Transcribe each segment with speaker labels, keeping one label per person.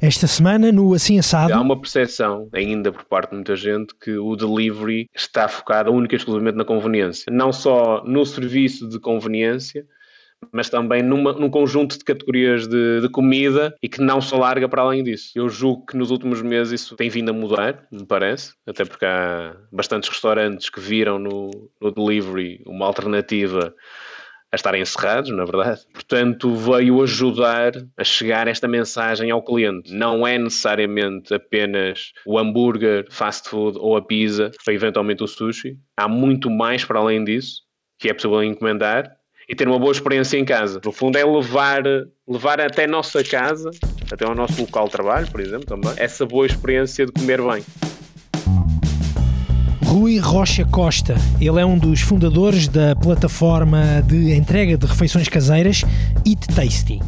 Speaker 1: Esta semana, no Assim Assado.
Speaker 2: Há uma percepção, ainda por parte de muita gente, que o delivery está focado única e exclusivamente na conveniência. Não só no serviço de conveniência, mas também numa, num conjunto de categorias de, de, comida e que não se larga para além disso. Eu julgo que nos últimos meses isso tem vindo a mudar, me parece, até porque há bastantes restaurantes que viram no, no delivery uma alternativa a estarem encerrados, na verdade. Portanto, veio ajudar a chegar esta mensagem ao cliente. Não é necessariamente apenas o hambúrguer, fast food ou a pizza, ou eventualmente o sushi. Há muito mais para além disso que é possível encomendar e ter uma boa experiência em casa. No fundo, é levar, levar até a nossa casa, até ao nosso local de trabalho, por exemplo, também, essa boa experiência de comer bem.
Speaker 1: Rui Rocha Costa. Ele é um dos fundadores da plataforma de entrega de refeições caseiras Eat Tasty.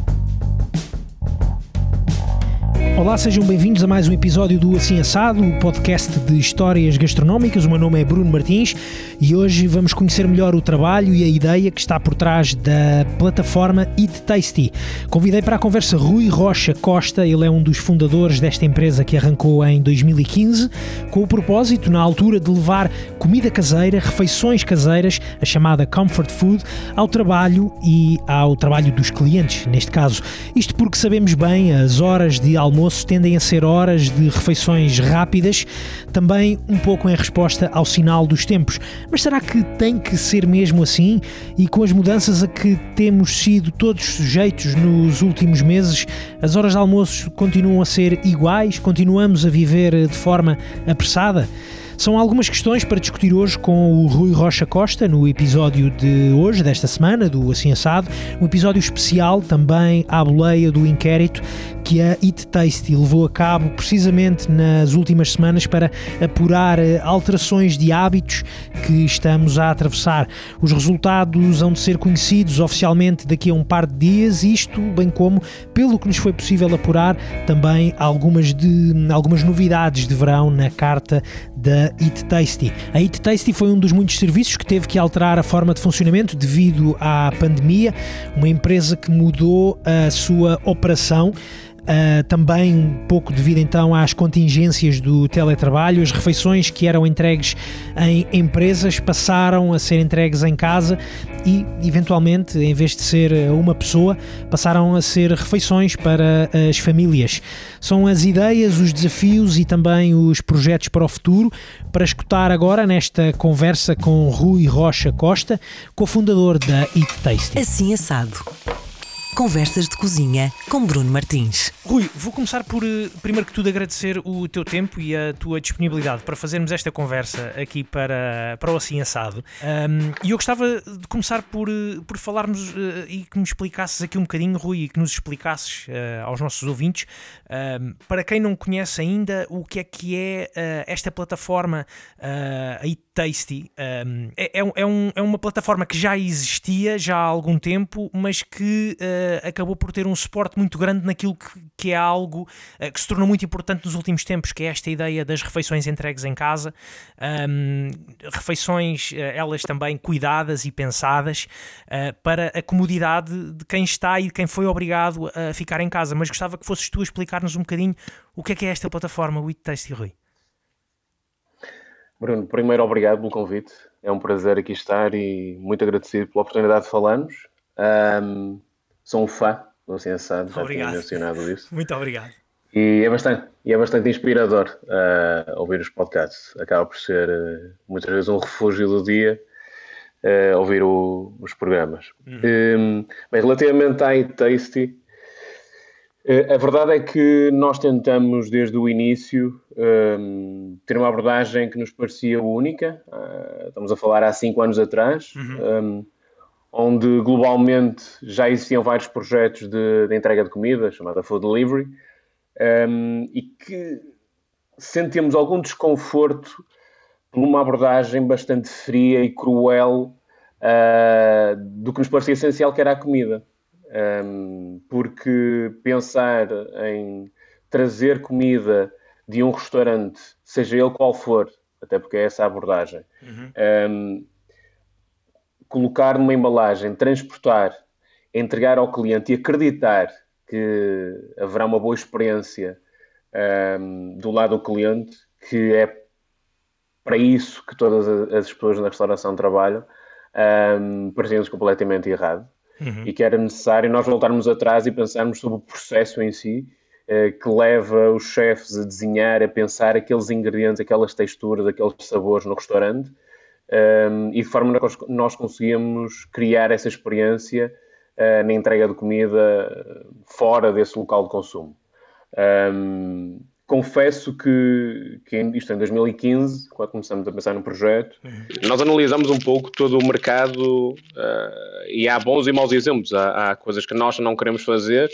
Speaker 1: Olá, sejam bem-vindos a mais um episódio do Assim Assado, o podcast de histórias gastronómicas. O meu nome é Bruno Martins e hoje vamos conhecer melhor o trabalho e a ideia que está por trás da plataforma Eat Tasty. Convidei para a conversa Rui Rocha Costa, ele é um dos fundadores desta empresa que arrancou em 2015, com o propósito, na altura, de levar comida caseira, refeições caseiras, a chamada comfort food, ao trabalho e ao trabalho dos clientes, neste caso. Isto porque sabemos bem as horas de almoço almoço tendem a ser horas de refeições rápidas, também um pouco em resposta ao sinal dos tempos. Mas será que tem que ser mesmo assim? E com as mudanças a que temos sido todos sujeitos nos últimos meses, as horas de almoço continuam a ser iguais? Continuamos a viver de forma apressada? São algumas questões para discutir hoje com o Rui Rocha Costa no episódio de hoje, desta semana, do Assim Assado, um episódio especial também à boleia do inquérito que a Eat Tasty levou a cabo precisamente nas últimas semanas para apurar eh, alterações de hábitos que estamos a atravessar. Os resultados hão de ser conhecidos oficialmente daqui a um par de dias, isto bem como, pelo que nos foi possível apurar, também algumas, de, algumas novidades de verão na carta da Eat Tasty. A Eat Tasty foi um dos muitos serviços que teve que alterar a forma de funcionamento devido à pandemia, uma empresa que mudou a sua operação Uh, também um pouco devido então às contingências do teletrabalho, as refeições que eram entregues em empresas passaram a ser entregues em casa e, eventualmente, em vez de ser uma pessoa, passaram a ser refeições para as famílias. São as ideias, os desafios e também os projetos para o futuro para escutar agora nesta conversa com Rui Rocha Costa, cofundador da Eat Taste.
Speaker 3: Assim assado. Conversas de Cozinha com Bruno Martins.
Speaker 1: Rui, vou começar por, eh, primeiro que tudo, agradecer o teu tempo e a tua disponibilidade para fazermos esta conversa aqui para, para o Assim Assado. Um, e eu gostava de começar por, eh, por falarmos uh, e que me explicasses aqui um bocadinho, Rui, e que nos explicasses uh, aos nossos ouvintes, um, para quem não conhece ainda, o que é que é uh, esta plataforma, uh, a Tasty. Um, é, é, é, um, é uma plataforma que já existia já há algum tempo, mas que uh, acabou por ter um suporte muito grande naquilo que, que é algo que se tornou muito importante nos últimos tempos, que é esta ideia das refeições entregues em casa, um, refeições elas também cuidadas e pensadas para a comodidade de quem está e de quem foi obrigado a ficar em casa. Mas gostava que fosses tu a explicar-nos um bocadinho o que é que é esta plataforma, o Eat Tasty, Rui.
Speaker 2: Bruno, primeiro obrigado pelo convite. É um prazer aqui estar e muito agradecido pela oportunidade de falarmos. Um, sou um fã do Ciência já tinha mencionado isso.
Speaker 1: Muito obrigado.
Speaker 2: E é bastante, e é bastante inspirador uh, ouvir os podcasts. Acaba por ser uh, muitas vezes um refúgio do dia uh, ouvir o, os programas. Uhum. Um, bem, relativamente à Tasty, a verdade é que nós tentamos desde o início um, ter uma abordagem que nos parecia única. Uh, estamos a falar há cinco anos atrás, uhum. um, onde globalmente já existiam vários projetos de, de entrega de comida, chamada Food Delivery, um, e que sentimos algum desconforto por uma abordagem bastante fria e cruel uh, do que nos parecia essencial, que era a comida. Um, porque pensar em trazer comida de um restaurante, seja ele qual for, até porque é essa a abordagem, uhum. um, colocar numa embalagem, transportar, entregar ao cliente e acreditar que haverá uma boa experiência um, do lado do cliente, que é para isso que todas as pessoas na restauração trabalham, um, parecia-nos completamente errado. Uhum. E que era necessário nós voltarmos atrás e pensarmos sobre o processo em si, uh, que leva os chefes a desenhar, a pensar aqueles ingredientes, aquelas texturas, aqueles sabores no restaurante, um, e de forma que nós conseguimamos criar essa experiência uh, na entrega de comida fora desse local de consumo. Um, confesso que, que isto em 2015, quando começamos a pensar no projeto, uhum. nós analisamos um pouco todo o mercado uh, e há bons e maus exemplos. Há, há, coisas que nós não queremos fazer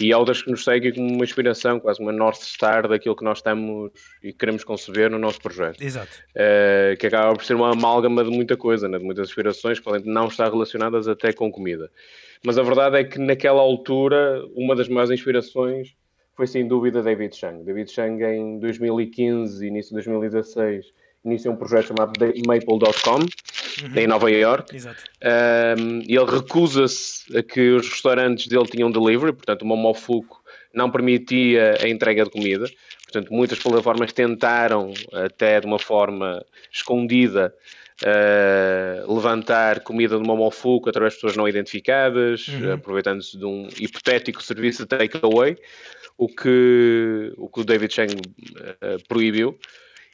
Speaker 2: e há outras que nos seguem como uma inspiração, quase uma North Star daquilo que nós estamos e queremos conceber no nosso projeto.
Speaker 1: Exato.
Speaker 2: Uh, que acaba por ser uma amálgama de muita coisa, né? de muitas inspirações que podem não estar relacionadas até com comida. Mas a verdade é que naquela altura, uma das maiores inspirações foi sem dúvida David Chang. David Chang em 2015, início de 2016, iniciou um projeto chamado Maple.com, uhum. em Nova York.
Speaker 1: Exato.
Speaker 2: Um, ele recusa-se a que os restaurantes dele tinham delivery, portanto o Momofuku não permitia a entrega de comida. Portanto, muitas plataformas tentaram, até de uma forma escondida, uh, levantar comida do Momofuku através de pessoas não identificadas, uhum. aproveitando-se de um hipotético serviço de takeaway o que o, que o David Chang uh, proibiu,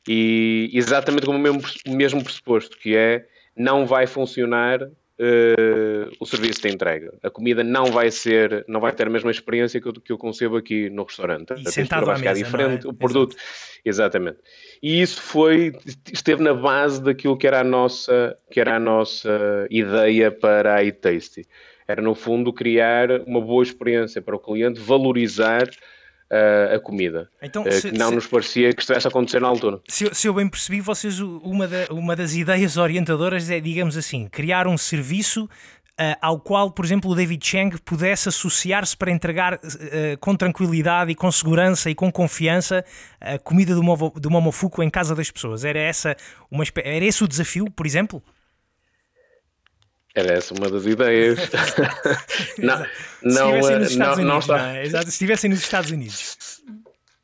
Speaker 2: e exatamente como o mesmo, o mesmo pressuposto, que é não vai funcionar uh, o serviço de entrega. A comida não vai ser, não vai ter a mesma experiência que eu, que eu concebo aqui no restaurante.
Speaker 1: E a sentado vai ficar
Speaker 2: diferente, é? o produto. Exatamente. E isso foi, esteve na base daquilo que era a nossa, que era a nossa ideia para a Eat Tasty. Era, no fundo, criar uma boa experiência para o cliente, valorizar uh, a comida. Então, se, que não se, nos parecia que estivesse a acontecer na altura.
Speaker 1: Se, se eu bem percebi, vocês, uma, da, uma das ideias orientadoras é, digamos assim, criar um serviço Uh, ao qual, por exemplo, o David Chang pudesse associar-se para entregar uh, com tranquilidade e com segurança e com confiança a comida do, Movo, do Momofuku em casa das pessoas. Era, essa uma, era esse o desafio, por exemplo?
Speaker 2: Era essa uma das ideias.
Speaker 1: não, não, se estivessem nos Estados não, Unidos, não, está... é? Exato, se estivessem nos Estados Unidos.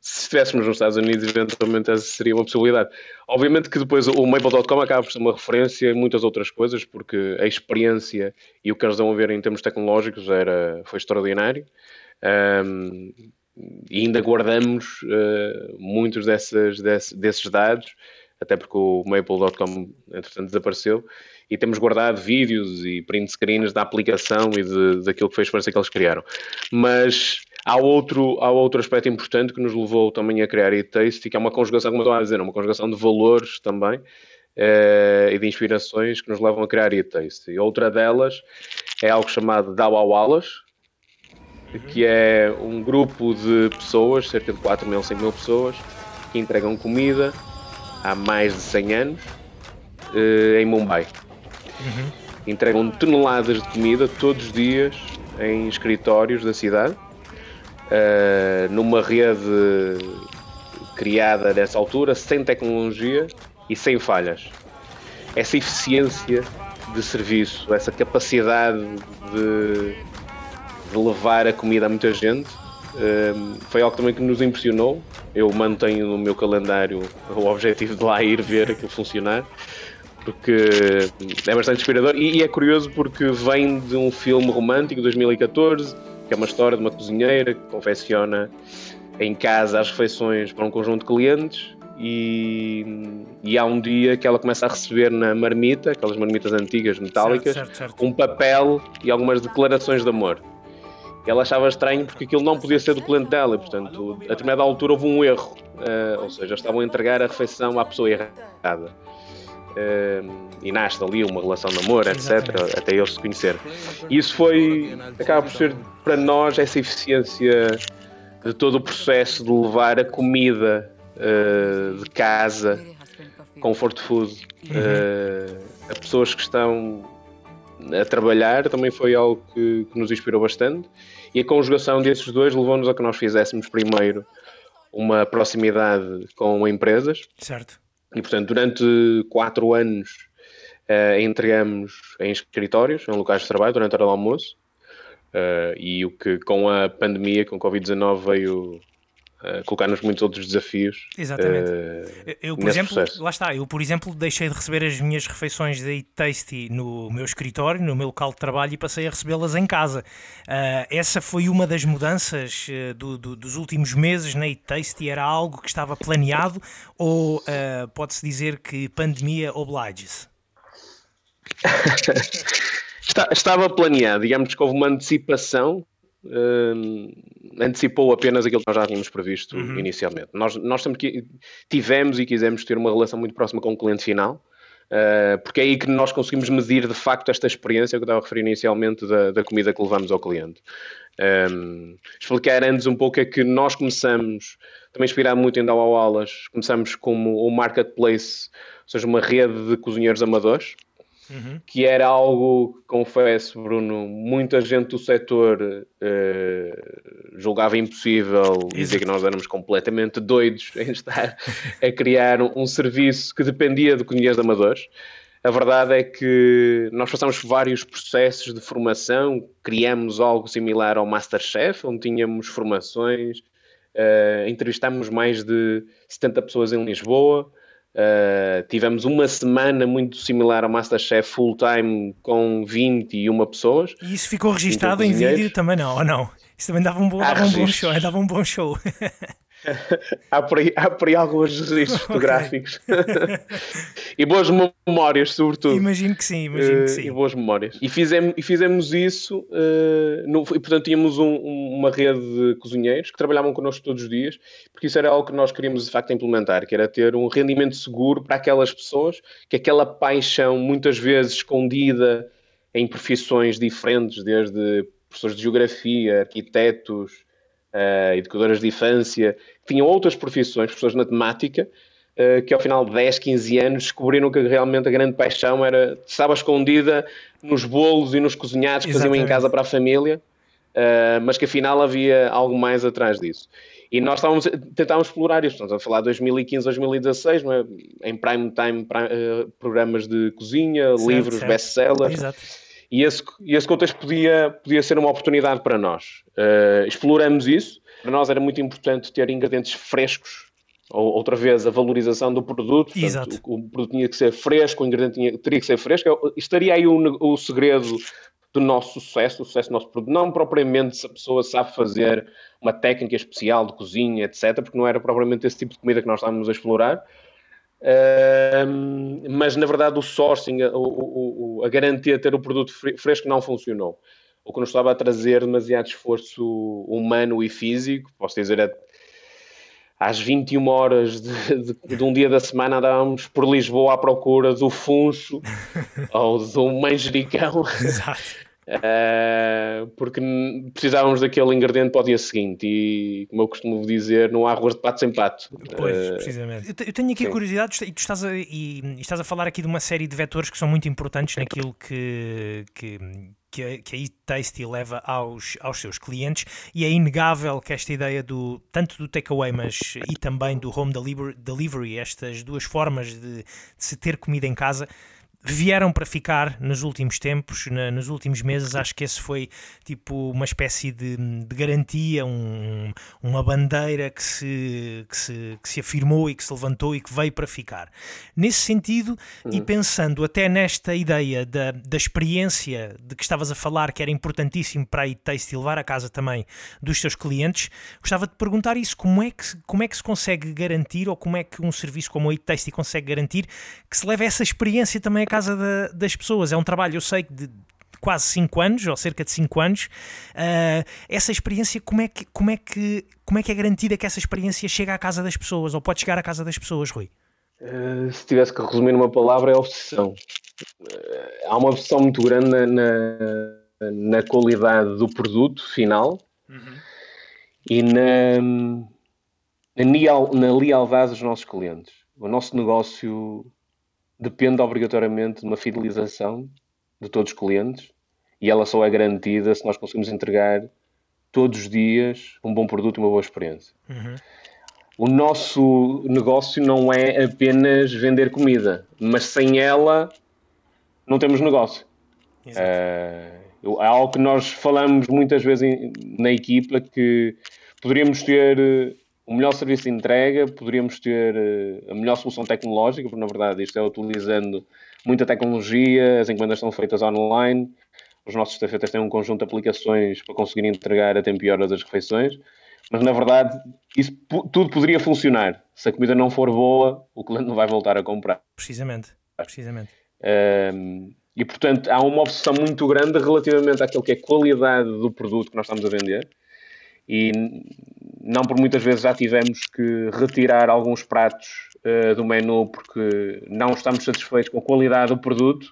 Speaker 2: Se estivéssemos nos Estados Unidos, eventualmente essa seria uma possibilidade. Obviamente que depois o Maple.com acaba por ser uma referência em muitas outras coisas, porque a experiência e o que eles dão a ver em termos tecnológicos era, foi extraordinário. Um, e ainda guardamos uh, muitos dessas, desse, desses dados, até porque o Maple.com entretanto desapareceu e temos guardado vídeos e print screens da aplicação e de, daquilo que foi a experiência que eles criaram. Mas há outro, há outro aspecto importante que nos levou também a criar e-taste, que é uma conjugação, como eu estava a dizer, uma conjugação de valores também eh, e de inspirações que nos levam a criar e-taste. E outra delas é algo chamado Dawawalas, que é um grupo de pessoas, cerca de 4 mil, 5 mil pessoas, que entregam comida há mais de 100 anos eh, em Mumbai. Uhum. Entregam toneladas de comida todos os dias em escritórios da cidade, uh, numa rede criada nessa altura, sem tecnologia e sem falhas. Essa eficiência de serviço, essa capacidade de, de levar a comida a muita gente, uh, foi algo também que nos impressionou. Eu mantenho no meu calendário o objetivo de lá ir ver aquilo funcionar porque é bastante inspirador e, e, é curioso porque vem de um filme romântico de 2014, que é uma história de uma cozinheira que confecciona em casa as refeições para um conjunto de clientes e, e há um dia que ela começa a receber na marmita, aquelas marmitas antigas metálicas, certo, certo, certo. um papel e algumas declarações de amor. Ela achava estranho porque aquilo não podia ser do cliente dela, e, portanto, a determinada altura houve um erro, uh, ou seja, estavam a entregar a refeição à pessoa errada e nasce dali uma relação de amor, etc., Exatamente. até eles se conhecerem. E isso foi, acaba por ser para nós essa eficiência de todo o processo de levar a comida uh, de casa, comfort food, uh, a pessoas que estão a trabalhar, também foi algo que, que nos inspirou bastante. E a conjugação desses dois levou-nos a que nós fizéssemos primeiro uma proximidade com empresas.
Speaker 1: Certo
Speaker 2: e, portanto, durante quatro anos uh, entregamos em escritórios, em locais de trabalho, durante a hora do almoço. Uh, e o que com a pandemia, com o Covid-19, veio uh, colocar-nos muitos outros desafios.
Speaker 1: Exatamente. Uh, eu, por exemplo, processo. lá está, eu, por exemplo, deixei de receber as minhas refeições da Eat Tasty no meu escritório, no meu local de trabalho e passei a recebê-las em casa. essa foi uma das mudanças do, do, dos últimos meses na Eat Tasty? Era algo que estava planeado ou pode-se dizer que pandemia obliges?
Speaker 2: Está, estava planeado, digamos que houve uma antecipação, uh, antecipou apenas aquilo que nós já tínhamos previsto uhum. inicialmente. Nós, nós sempre tivemos e quisemos ter uma relação muito próxima com o cliente final, uh, porque é aí que nós conseguimos medir de facto esta experiência que eu estava a referir inicialmente da, da comida que levamos ao cliente. Um, explicar antes um pouco é que nós começamos, também inspirado muito em Dao Aulas, começamos como um marketplace, ou seja, uma rede de cozinheiros amadores, Uhum. que era algo, confesso, Bruno, muita gente do setor uh, julgava impossível e dizer que nós éramos completamente doidos em estar a criar um, um serviço que dependia de cozinheiros de amadores. A verdade é que nós passamos vários processos de formação, criamos algo similar ao Masterchef, onde tínhamos formações, uh, entrevistámos mais de 70 pessoas em Lisboa, Uh, tivemos uma semana muito similar ao Masterchef full time com 21 pessoas.
Speaker 1: E isso ficou registado em vídeo também não, ou não? Isso também dava um bom, dava um bom show, dava um bom show.
Speaker 2: há, por aí, há por aí alguns registros fotográficos e boas memórias, sobretudo.
Speaker 1: Imagino que sim, imagino que sim. Uh,
Speaker 2: e boas memórias. E fizemos, e fizemos isso, uh, no, e portanto tínhamos um, uma rede de cozinheiros que trabalhavam connosco todos os dias, porque isso era algo que nós queríamos de facto implementar, que era ter um rendimento seguro para aquelas pessoas, que aquela paixão, muitas vezes escondida em profissões diferentes, desde professores de geografia, arquitetos, uh, educadoras de infância, tinham outras profissões, professores de matemática, uh, que ao final de 10, 15 anos descobriram que realmente a grande paixão era, estava escondida nos bolos e nos cozinhados que Exatamente. faziam em casa para a família, uh, mas que afinal havia algo mais atrás disso. E nós estávamos, tentávamos explorar isto, estamos a falar de 2015, 2016, não é? em prime time, prime, programas de cozinha, certo, livros, best-sellers. Exato e esse, esse contexto podia, podia ser uma oportunidade para nós. Uh, exploramos isso. Para nós era muito importante ter ingredientes frescos, ou outra vez a valorização do produto. Portanto, Exato. O, o, produto tinha que ser fresco, o ingrediente tinha, teria que ser fresco. Estaria aí o, o segredo do nosso sucesso, o sucesso do nosso produto. Não propriamente se a pessoa sabe fazer uma técnica especial de cozinha, etc., porque não era propriamente esse tipo de comida que nós estávamos a explorar mas na verdade o sourcing, a, a, a garantia de ter o produto fresco não funcionou. O que nos estava a trazer demasiado esforço humano e físico, posso dizer, é, às 21 horas de, de, de, um dia da semana andávamos por Lisboa à procura do funcho ou do manjericão. Uh, porque precisávamos daquele ingrediente para o dia seguinte e, como eu costumo dizer, não há arroz de pato sem pato.
Speaker 1: Pois, uh, precisamente. Eu, tenho aqui sim. a curiosidade, e tu estás a, e, estás a falar aqui de uma série de vetores que são muito importantes naquilo que, que, que a, que a eTasty leva aos, aos seus clientes e é inegável que esta ideia do tanto do takeaway mas e também do home delivery, delivery estas duas formas de, de se ter comida em casa vieram para ficar nos últimos tempos, na, nos últimos meses. Acho que esse foi tipo uma espécie de, de garantia, um, uma bandeira que se, que, se, que se afirmou e que se levantou e que veio para ficar. Nesse sentido, uhum. e pensando até nesta ideia da, da experiência de que estavas a falar, que era importantíssimo para a e-taste levar a casa também dos seus clientes, gostava de perguntar isso: como é que, como é que se consegue garantir, ou como é que um serviço como a e-taste consegue garantir que se leve essa experiência também a casa da, das pessoas. É um trabalho, eu sei, de quase 5 anos, ou cerca de 5 anos. Uh, essa experiência, como é, que, como, é que, como é que é garantida que essa experiência chega à casa das pessoas, ou pode chegar à casa das pessoas, Rui?
Speaker 2: Uh, se tivesse que resumir numa palavra, é obsessão. Uh, há uma obsessão muito grande na, na, na qualidade do produto final uhum. e na, na, na lealdade dos nossos clientes. O nosso negócio depende obrigatoriamente de uma fidelização de todos os clientes e ela só é garantida se nós conseguimos entregar todos os dias um bom produto e uma boa experiência. Uhum. O nosso negócio não é apenas vender comida, mas sem ela não temos negócio. Uh, é algo que nós falamos muitas vezes na equipa que poderíamos ter eh, o melhor serviço de entrega, poderíamos ter eh, a melhor solução tecnológica, porque na verdade isto é utilizando muita tecnologia, as encomendas são feitas online, os nossos estafetas têm um conjunto de aplicações para conseguir entregar a tempo e horas as refeições, mas na verdade isso tudo poderia funcionar. Se a comida não for boa, o cliente não vai voltar a comprar.
Speaker 1: Precisamente, precisamente.
Speaker 2: Um, e portanto há uma obsessão muito grande relativamente àquilo que é a qualidade do produto que nós estamos a vender e não por muitas vezes já tivemos que retirar alguns pratos uh, do menu porque não estamos satisfeitos com a qualidade do produto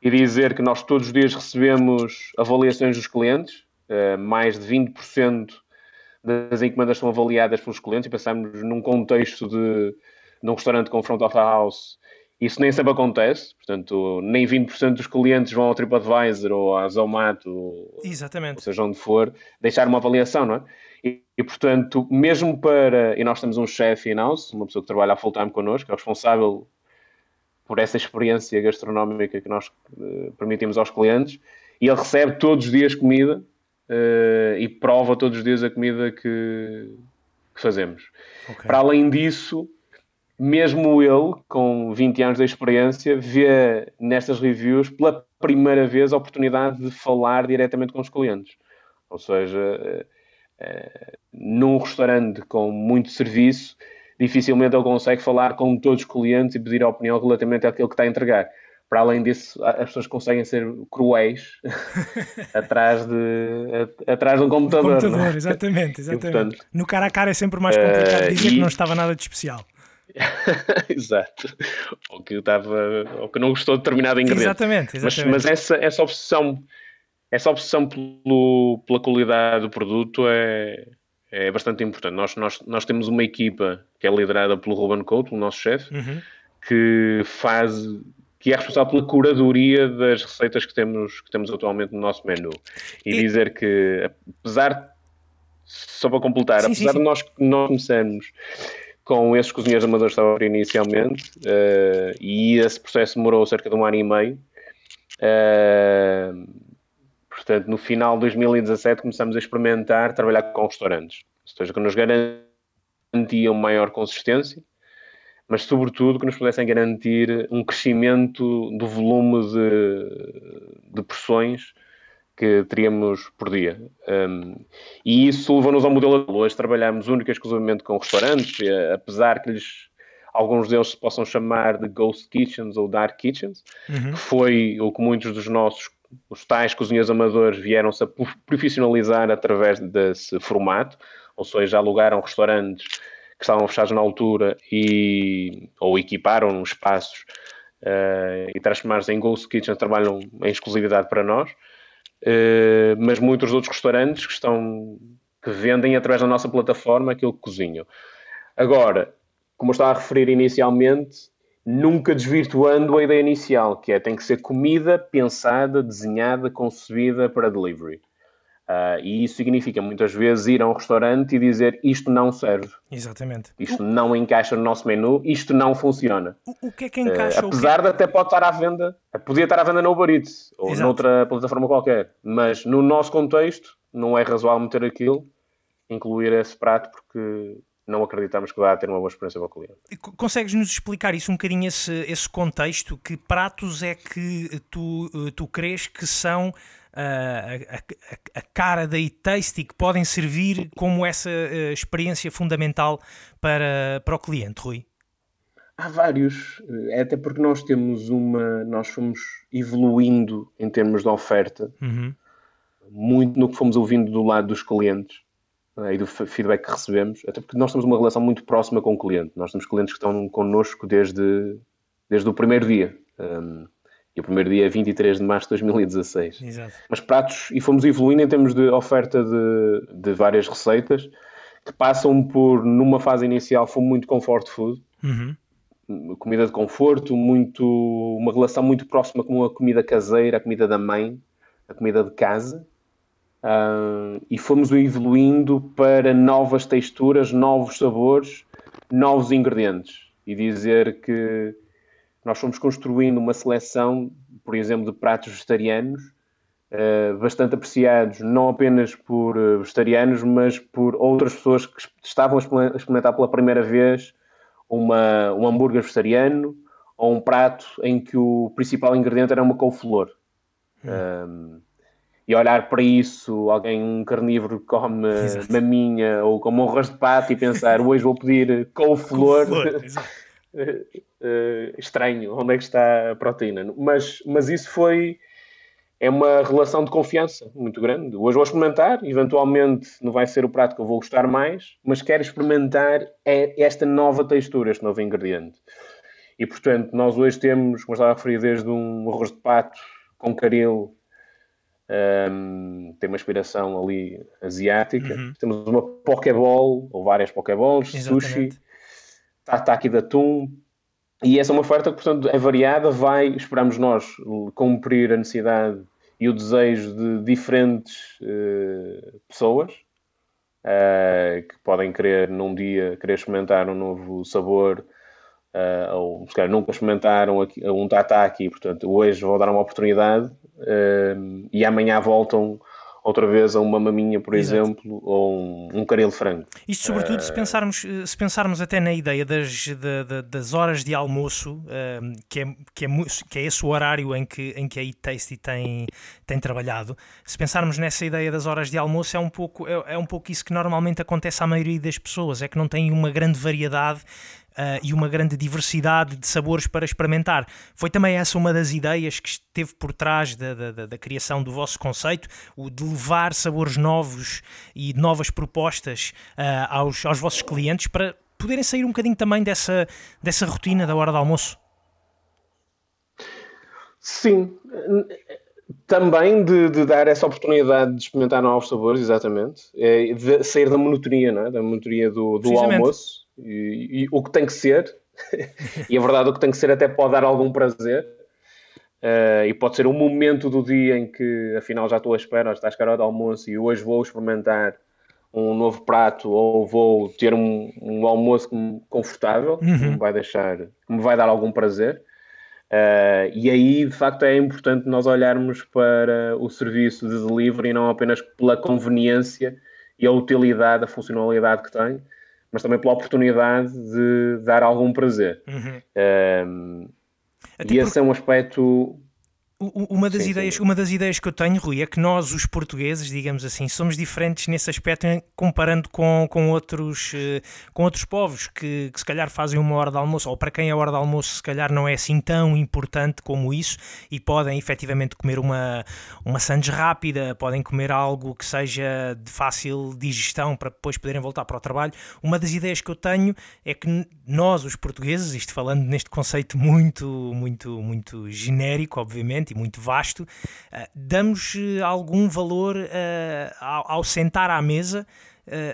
Speaker 2: e dizer que nós todos os dias recebemos avaliações dos clientes, uh, mais de 20% das encomendas são avaliadas pelos clientes e pensamos num contexto de, de um restaurante com front of house isso nem sempre acontece, portanto, nem 20% dos clientes vão ao TripAdvisor ou à Zomato,
Speaker 1: Exatamente.
Speaker 2: ou seja onde for, deixar uma avaliação, não é? E, e portanto, mesmo para. E nós temos um chefe in-house, uma pessoa que trabalha a full-time connosco, é responsável por essa experiência gastronómica que nós uh, permitimos aos clientes, e ele recebe todos os dias comida uh, e prova todos os dias a comida que, que fazemos. Okay. Para além disso mesmo ele, com 20 anos de experiência, vê nestas reviews pela primeira vez a oportunidade de falar diretamente com os clientes. Ou seja, eh, num restaurante com muito serviço, dificilmente ele consegue falar com todos os clientes e pedir a opinião relativamente àquilo que está a entregar. Para além disso, as pessoas conseguem ser cruéis atrás, de, atrás de um computador.
Speaker 1: Um computador, é? exatamente, exatamente. E, portanto, no cara a cara é sempre mais complicado uh, dizer e... que não estava nada de especial.
Speaker 2: Exato. Ou que estava, ou que não gostou de determinado ingrediente.
Speaker 1: Exatamente,
Speaker 2: exatamente. Mas, mas, essa, essa obsessão, essa obsessão pelo, pela qualidade do produto é, é bastante importante. Nós, nós, nós temos uma equipa que é liderada pelo Ruben Couto, o nosso chefe, uhum. que faz que é responsável pela curadoria das receitas que temos, que temos atualmente no nosso menu. E, e... dizer que, apesar, só para completar, sim, apesar sim, sim. de nós, nós começarmos com esses cozinheiros amadores que estavam inicialmente uh, e esse processo demorou cerca de um ano e meio. Uh, portanto, no final de 2017 começamos a experimentar trabalhar com restaurantes, ou seja, que nos garantiam maior consistência, mas sobretudo que nos pudessem garantir um crescimento do volume de, de porções que teríamos por dia. Um, e isso levou-nos ao modelo. Hoje trabalhamos única e exclusivamente com restaurantes, e, apesar que lhes, alguns deles se possam chamar de ghost kitchens ou dark kitchens, uhum. que foi o que muitos dos nossos os tais cozinheiros amadores vieram-se a profissionalizar através desse formato, ou seja, alugaram restaurantes que estavam fechados na altura e, ou equiparam espaços uh, e transformaram-se em ghost kitchens, trabalham em exclusividade para nós. Eh, mas muitos outros restaurantes que estão que vendem através da nossa plataforma aquilo que cozinham. Agora, como eu estava a referir inicialmente, nunca desvirtuando a ideia inicial, que é tem que ser comida pensada, desenhada, concebida para delivery. Uh, e isso significa muitas vezes ir a um restaurante e dizer isto não serve.
Speaker 1: Exatamente.
Speaker 2: Isto o... não encaixa no nosso menu, isto não funciona.
Speaker 1: O, o que é que encaixa?
Speaker 2: Uh, apesar de até pode estar à venda, podia estar à venda no Uber Eats ou Exato. noutra plataforma qualquer, mas no nosso contexto não é razoável meter aquilo, incluir esse prato, porque não acreditamos que vá ter uma boa experiência para o cliente.
Speaker 1: Consegues-nos explicar isso um bocadinho, esse, esse contexto? Que pratos é que tu, tu crês que são a, a, a cara da e-tasty que podem servir como essa uh, experiência fundamental para, para o cliente, Rui?
Speaker 2: Há vários, é até porque nós temos uma, nós fomos evoluindo em termos de oferta, uhum. muito no que fomos ouvindo do lado dos clientes eh, e do feedback que recebemos, até porque nós temos uma relação muito próxima com o cliente. Nós temos clientes que estão connosco desde, desde o primeiro dia. Um, e o primeiro dia é 23 de março de 2016. Exato. Mas pratos, e fomos evoluindo em termos de oferta de, de várias receitas, que passam por, numa fase inicial, foi muito comfort food, uhum. comida de conforto, muito, uma relação muito próxima com a comida caseira, a comida da mãe, a comida de casa. Uh, e fomos evoluindo para novas texturas, novos sabores, novos ingredientes. E dizer que nós fomos construindo uma seleção, por exemplo, de pratos vegetarianos uh, bastante apreciados, não apenas por uh, vegetarianos, mas por outras pessoas que estavam a experimentar pela primeira vez uma, um hambúrguer vegetariano ou um prato em que o principal ingrediente era uma couve-flor. Hum. Um, e olhar para isso, alguém, um carnívoro que come Exato. maminha ou como um arroz de pato e pensar hoje vou pedir couve-flor. uh, estranho, onde é que está a proteína? Mas, mas isso foi é uma relação de confiança muito grande. Hoje vou experimentar, eventualmente não vai ser o prato que eu vou gostar mais, mas quero experimentar esta nova textura, este novo ingrediente. E portanto, nós hoje temos, como estava a referir, desde um arroz de pato com caril, um, tem uma inspiração ali asiática, uhum. temos uma pokeball, ou várias pokeballs, Exatamente. sushi, tataki de atum, e essa é uma oferta que, portanto, é variada, vai, esperamos nós, cumprir a necessidade e o desejo de diferentes uh, pessoas uh, que podem querer num dia querer experimentar um novo sabor uh, ou se calhar nunca experimentaram aqui, um tataki, portanto hoje vou dar uma oportunidade e amanhã voltam outra vez a uma maminha, por Exato. exemplo, ou um, um caril frango.
Speaker 1: Isto sobretudo uh... se, pensarmos, eh, se pensarmos até na ideia das, das horas de almoço, uh, que, é, que, é, que é esse o horário em que, em que a Eat Tasty tem, tem trabalhado, se pensarmos nessa ideia das horas de almoço, é um, pouco, é, é um pouco isso que normalmente acontece à maioria das pessoas, é que não tem uma grande variedade uh, e uma grande diversidade de sabores para experimentar. Foi também essa uma das ideias que esteve por trás da, da, da criação do vosso conceito, o de levar sabores novos e novas propostas uh, aos, aos vossos clientes para poderem sair um bocadinho também dessa, dessa rotina da hora do almoço.
Speaker 2: Sim, também de, de, dar essa oportunidade de experimentar novos sabores, exatamente, é de sair da monotonia, não é? da monotonia do, do almoço e, e, o que tem que ser, e a verdade, o que tem que ser até pode dar algum prazer. Uh, e pode ser um momento do dia em que afinal já estou à espera, está a chegar de almoço e hoje vou experimentar um novo prato ou vou ter um, um almoço confortável uhum. que me vai deixar, que me vai dar algum prazer. Uh, e aí, de facto, é importante nós olharmos para o serviço de delivery não apenas pela conveniência e a utilidade, a funcionalidade que tem, mas também pela oportunidade de dar algum prazer. Uhum. Um, e esse é um aspecto
Speaker 1: uma das, sim, ideias, sim. uma das ideias que eu tenho, Rui, é que nós, os portugueses, digamos assim, somos diferentes nesse aspecto comparando com, com, outros, eh, com outros povos que, que, se calhar fazem uma hora de almoço, ou para quem a hora de almoço se calhar não é assim tão importante como isso e podem efetivamente comer uma, uma sandes rápida, podem comer algo que seja de fácil digestão para depois poderem voltar para o trabalho. Uma das ideias que eu tenho é que nós, os portugueses, isto falando neste conceito muito, muito, muito genérico, obviamente, e muito vasto, eh, damos eh, algum valor eh, ao, ao sentar à mesa,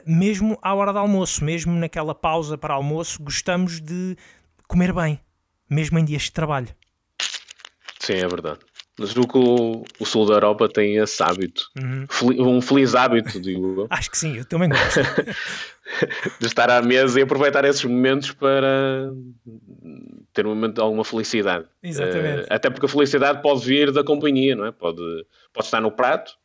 Speaker 1: mesmo à hora do almoço, mesmo naquela pausa para almoço, gostamos de comer bem, mesmo em dias de trabalho.
Speaker 2: Sim, é verdade. Mas o que o, o, sul da Europa tem esse hábito. Uhum. Um feliz hábito, digo.
Speaker 1: Acho que sim, eu também gosto.
Speaker 2: de estar à mesa e aproveitar esses momentos para ter um momento de alguma felicidade.
Speaker 1: Exatamente. Uh,
Speaker 2: até porque a felicidade pode vir da companhia, não é? Pode, pode estar no prato,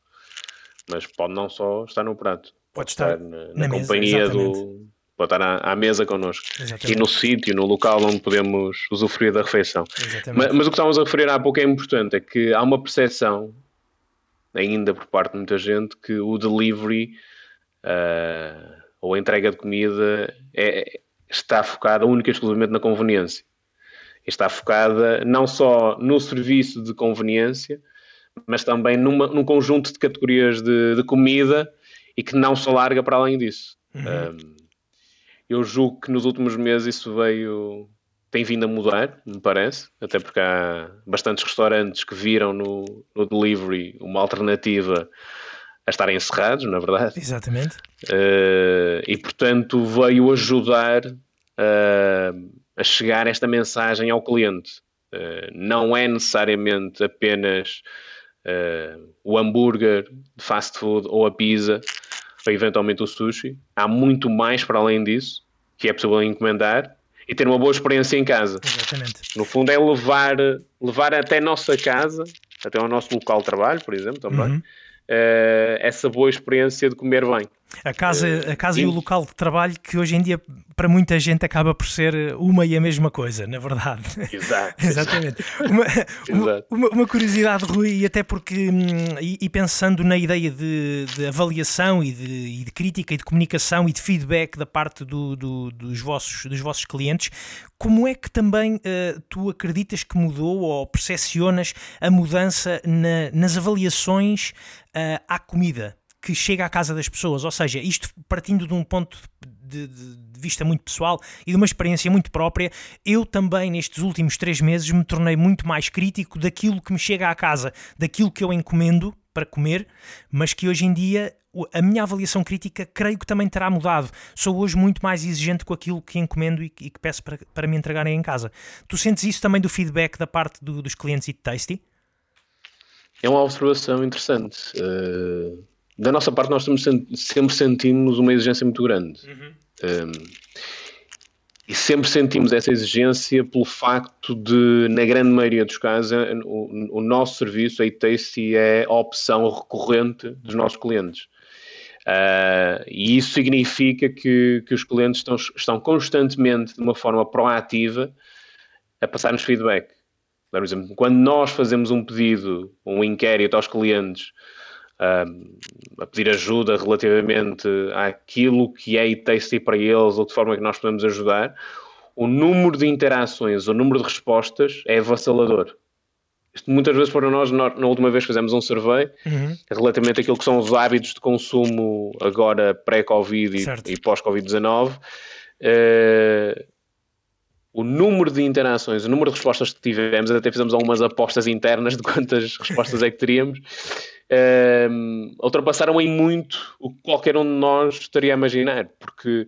Speaker 2: mas pode não só estar no prato.
Speaker 1: Pode, pode estar, estar, na, na,
Speaker 2: na companhia do. Pode estar à, à mesa connosco. Exatamente. E no sítio, no local onde podemos usufruir da refeição. Mas, mas, o que estávamos a referir há pouco é importante, é que há uma percepção, ainda por parte de muita gente, que o delivery uh, ou a entrega de comida é, está focada única e exclusivamente na conveniência está focada não só no serviço de conveniência, mas também numa, num conjunto de categorias de, de, comida e que não se larga para além disso. Uhum. Um, eu julgo que nos últimos meses isso veio tem vindo a mudar, me parece, até porque há bastantes restaurantes que viram no, no delivery uma alternativa a estarem encerrados, na verdade.
Speaker 1: Exatamente.
Speaker 2: Uh, e portanto veio ajudar uh, a chegar esta mensagem ao cliente. Uh, não é necessariamente apenas o hambúrguer de fast food ou a pizza ou eventualmente o sushi. Há muito mais para além disso que é possível encomendar e ter uma boa experiência em casa.
Speaker 1: Exatamente.
Speaker 2: No fundo é levar, levar até a nossa casa até ao nosso local de trabalho, por exemplo, também, uhum. Uh, essa boa experiência de comer bem.
Speaker 1: A casa, a casa e o local de trabalho que hoje em dia para muita gente acaba por ser uma e a mesma coisa, na verdade.
Speaker 2: Exato.
Speaker 1: Exatamente. Uma, Exato. Uma, uma, curiosidade, Rui, e até porque, hum, e, e pensando na ideia de, de avaliação e de, e de, crítica e de comunicação e de feedback da parte do, do, dos, vossos, dos vossos clientes, como é que também uh, tu acreditas que mudou ou percepcionas a mudança na, nas avaliações uh, à comida? Que chega à casa das pessoas, ou seja, isto partindo de um ponto de, de, de, vista muito pessoal e de uma experiência muito própria, eu também nestes últimos três meses me tornei muito mais crítico daquilo que me chega à casa, daquilo que eu encomendo para comer, mas que hoje em dia a minha avaliação crítica creio que também terá mudado. Sou hoje muito mais exigente com aquilo que encomendo e, e que peço para, para me entregarem em casa. Tu sentes isso também do feedback da parte do, dos clientes e de Tasty?
Speaker 2: É uma observação interessante. Uh da nossa parte, nós sempre sentimos uma exigência muito grande. Uhum. Um, e sempre sentimos essa exigência pelo facto de, na grande maioria dos casos, o, o nosso serviço, a e-Tasty, é a opção recorrente dos nossos clientes. Uh, e isso significa que, que os clientes estão, estão constantemente, de uma forma proativa, a passar-nos feedback. Por exemplo, quando nós fazemos um pedido, um inquérito aos clientes a pedir ajuda relativamente àquilo que é e-tasty para eles ou de forma que nós podemos ajudar, o número de interações, o número de respostas é avassalador. Isto muitas vezes para nós, na última vez fizemos um survey uhum. relativamente àquilo que são os hábitos de consumo agora pré-Covid e, e pós-Covid-19. Uh, o número de interações, o número de respostas que tivemos, até fizemos algumas apostas internas de quantas respostas é que teríamos uh, ultrapassaram em muito o que qualquer um de nós estaria a imaginar, porque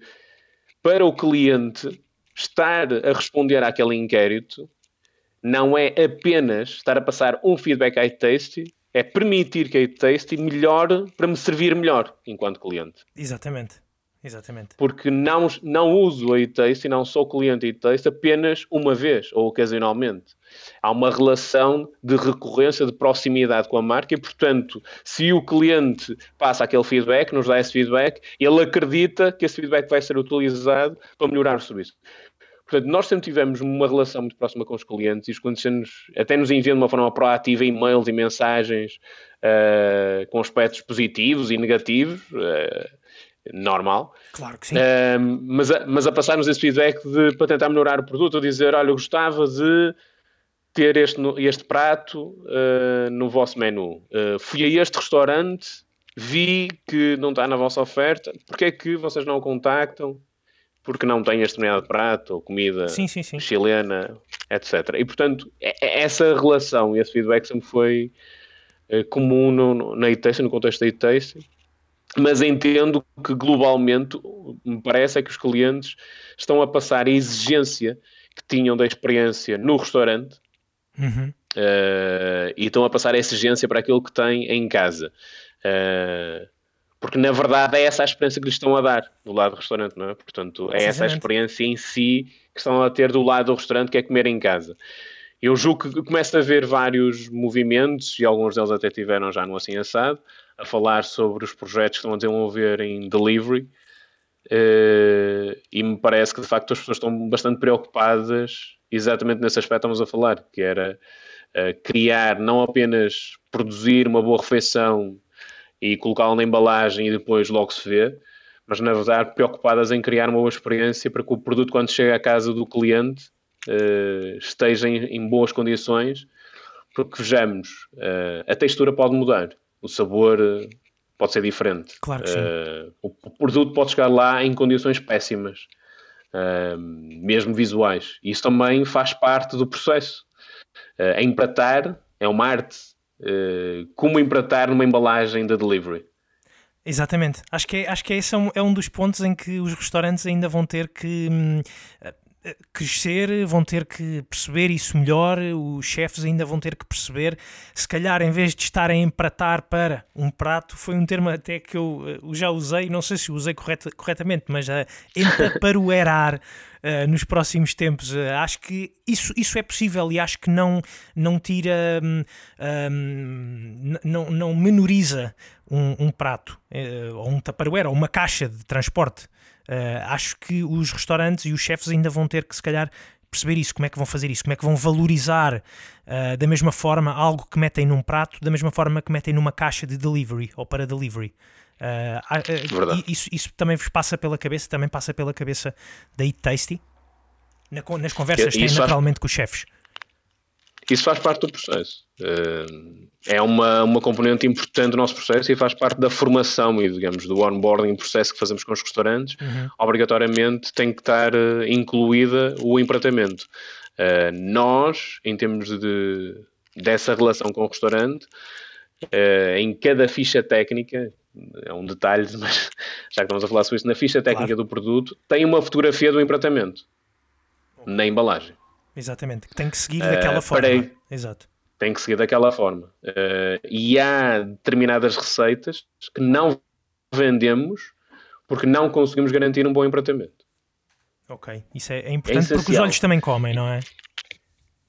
Speaker 2: para o cliente estar a responder àquele inquérito não é apenas estar a passar um feedback à Tasty, é permitir que a Tasty melhore para me servir melhor enquanto cliente.
Speaker 1: Exatamente. Exatamente.
Speaker 2: Porque não, não uso a e-taste e não sou cliente e-taste apenas uma vez ou ocasionalmente. Há uma relação de recorrência, de proximidade com a marca e, portanto, se o cliente passa aquele feedback, nos dá esse feedback, ele acredita que esse feedback vai ser utilizado para melhorar o serviço. Portanto, nós sempre tivemos uma relação muito próxima com os clientes e os clientes até nos enviam de uma forma proativa e-mails e mensagens uh, com aspectos positivos e negativos. Uh, normal.
Speaker 1: Claro que sim.
Speaker 2: Mas, a, mas a passarmos esse feedback de, para tentar melhorar o produto, dizer, olha, eu gostava de ter este, este prato uh, no vosso menu. Uh, fui a este restaurante, vi que não está na vossa oferta, porque é que vocês não o contactam? Porque não tem este determinado prato, ou comida
Speaker 1: sim, sim, sim.
Speaker 2: chilena, etc. E, portanto, é, é essa relação, esse feedback sempre foi uh, comum no, no, na e-tasting, no contexto da e-tasting mas entendo que globalmente me parece é que os clientes estão a passar a exigência que tinham da experiência no restaurante uhum. uh, e estão a passar a exigência para aquilo que têm em casa. Uh, porque na verdade é essa a experiência que lhes estão a dar do lado do restaurante, não é? Portanto, é essa a experiência em si que estão a ter do lado do restaurante, que é comer em casa. Eu julgo que começa a haver vários movimentos, e alguns deles até tiveram já no Assim Assado, a falar sobre os projetos que estão a desenvolver em delivery. Uh, e me parece que de facto as pessoas estão bastante preocupadas exatamente nesse aspecto que estamos a falar, que era uh, criar, não apenas produzir uma boa refeição e colocá-la na embalagem e depois logo se vê, mas na verdade preocupadas em criar uma boa experiência para que o produto quando chega à casa do cliente uh, esteja em, em, boas condições, porque vejamos, a textura pode mudar o sabor eh, pode ser diferente.
Speaker 1: Claro que sim. Uh,
Speaker 2: o, produto pode chegar lá em condições péssimas, uh, mesmo visuais. Isso também faz parte do processo. Uh, empratar é uma arte. como empratar numa embalagem da delivery.
Speaker 1: Exatamente. Acho que, é, acho que esse é um, é um dos pontos em que os restaurantes ainda vão ter que. Hum, crescer, vão ter que perceber isso melhor, os chefes ainda vão ter que perceber, se calhar em vez de estarem a empratar para um prato, foi um termo até que eu, eu já usei, não sei se usei corret, corretamente, mas uh, entaparuerar uh, nos próximos tempos, uh, acho que isso, isso é possível e acho que não, não tira, um, um, não, não menoriza um, um prato, uh, ou um taparuera, ou uma caixa de transporte. Uh, acho que os restaurantes e os chefes ainda vão ter que, se calhar, perceber isso, como é que vão fazer isso, como é que vão valorizar uh, da mesma forma algo que metem num prato, da mesma forma que metem numa caixa de delivery ou para delivery. Uh, isso, isso também vos passa pela cabeça, também passa pela cabeça da Eat Tasty, na, nas conversas que têm naturalmente faz... com os chefes.
Speaker 2: Isso faz parte do processo. É uma, uma componente importante do nosso processo e faz parte da formação e, digamos, do onboarding processo que fazemos com os restaurantes. Uhum. Obrigatoriamente tem que estar eh, incluída o empratamento. Uh, nós, em termos de, dessa relação com o restaurante, em cada ficha técnica, é um detalhe, mas já que estamos a falar sobre isso, na ficha técnica claro. do produto, tem uma fotografia do empratamento na embalagem.
Speaker 1: Exatamente, tem que seguir daquela uh, forma. Parei.
Speaker 2: Exato. Tem que seguir daquela forma. Uh, e há determinadas receitas que não vendemos porque não conseguimos garantir um bom empratamento.
Speaker 1: Ok, isso é, é importante é porque os olhos também comem, não é?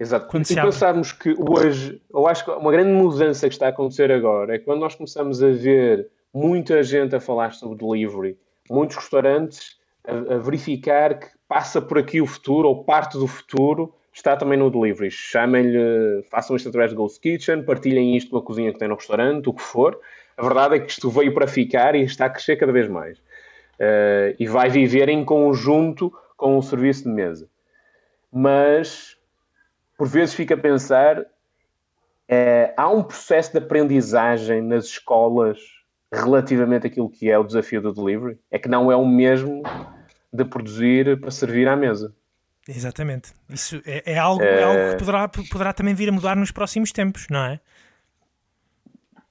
Speaker 2: Exato. Quando e pensarmos que hoje, eu acho que uma grande mudança que está a acontecer agora é quando nós começamos a ver muita gente a falar sobre delivery, muitos restaurantes a, a verificar que passa por aqui o futuro ou parte do futuro está também no delivery. Chamem-lhe, façam isto através de Ghost Kitchen, partilhem isto com a cozinha que tem no restaurante, o que for. A verdade é que isto veio para ficar e está a crescer cada vez mais. Uh, e vai viver em conjunto com o serviço de mesa. Mas, por vezes, fica a pensar: uh, há um processo de aprendizagem nas escolas relativamente àquilo que é o desafio do delivery? É que não é o mesmo de produzir para servir à mesa.
Speaker 1: Exatamente. Isso é, é algo, é... é... algo que poderá, poderá também vir a mudar nos próximos tempos, não é?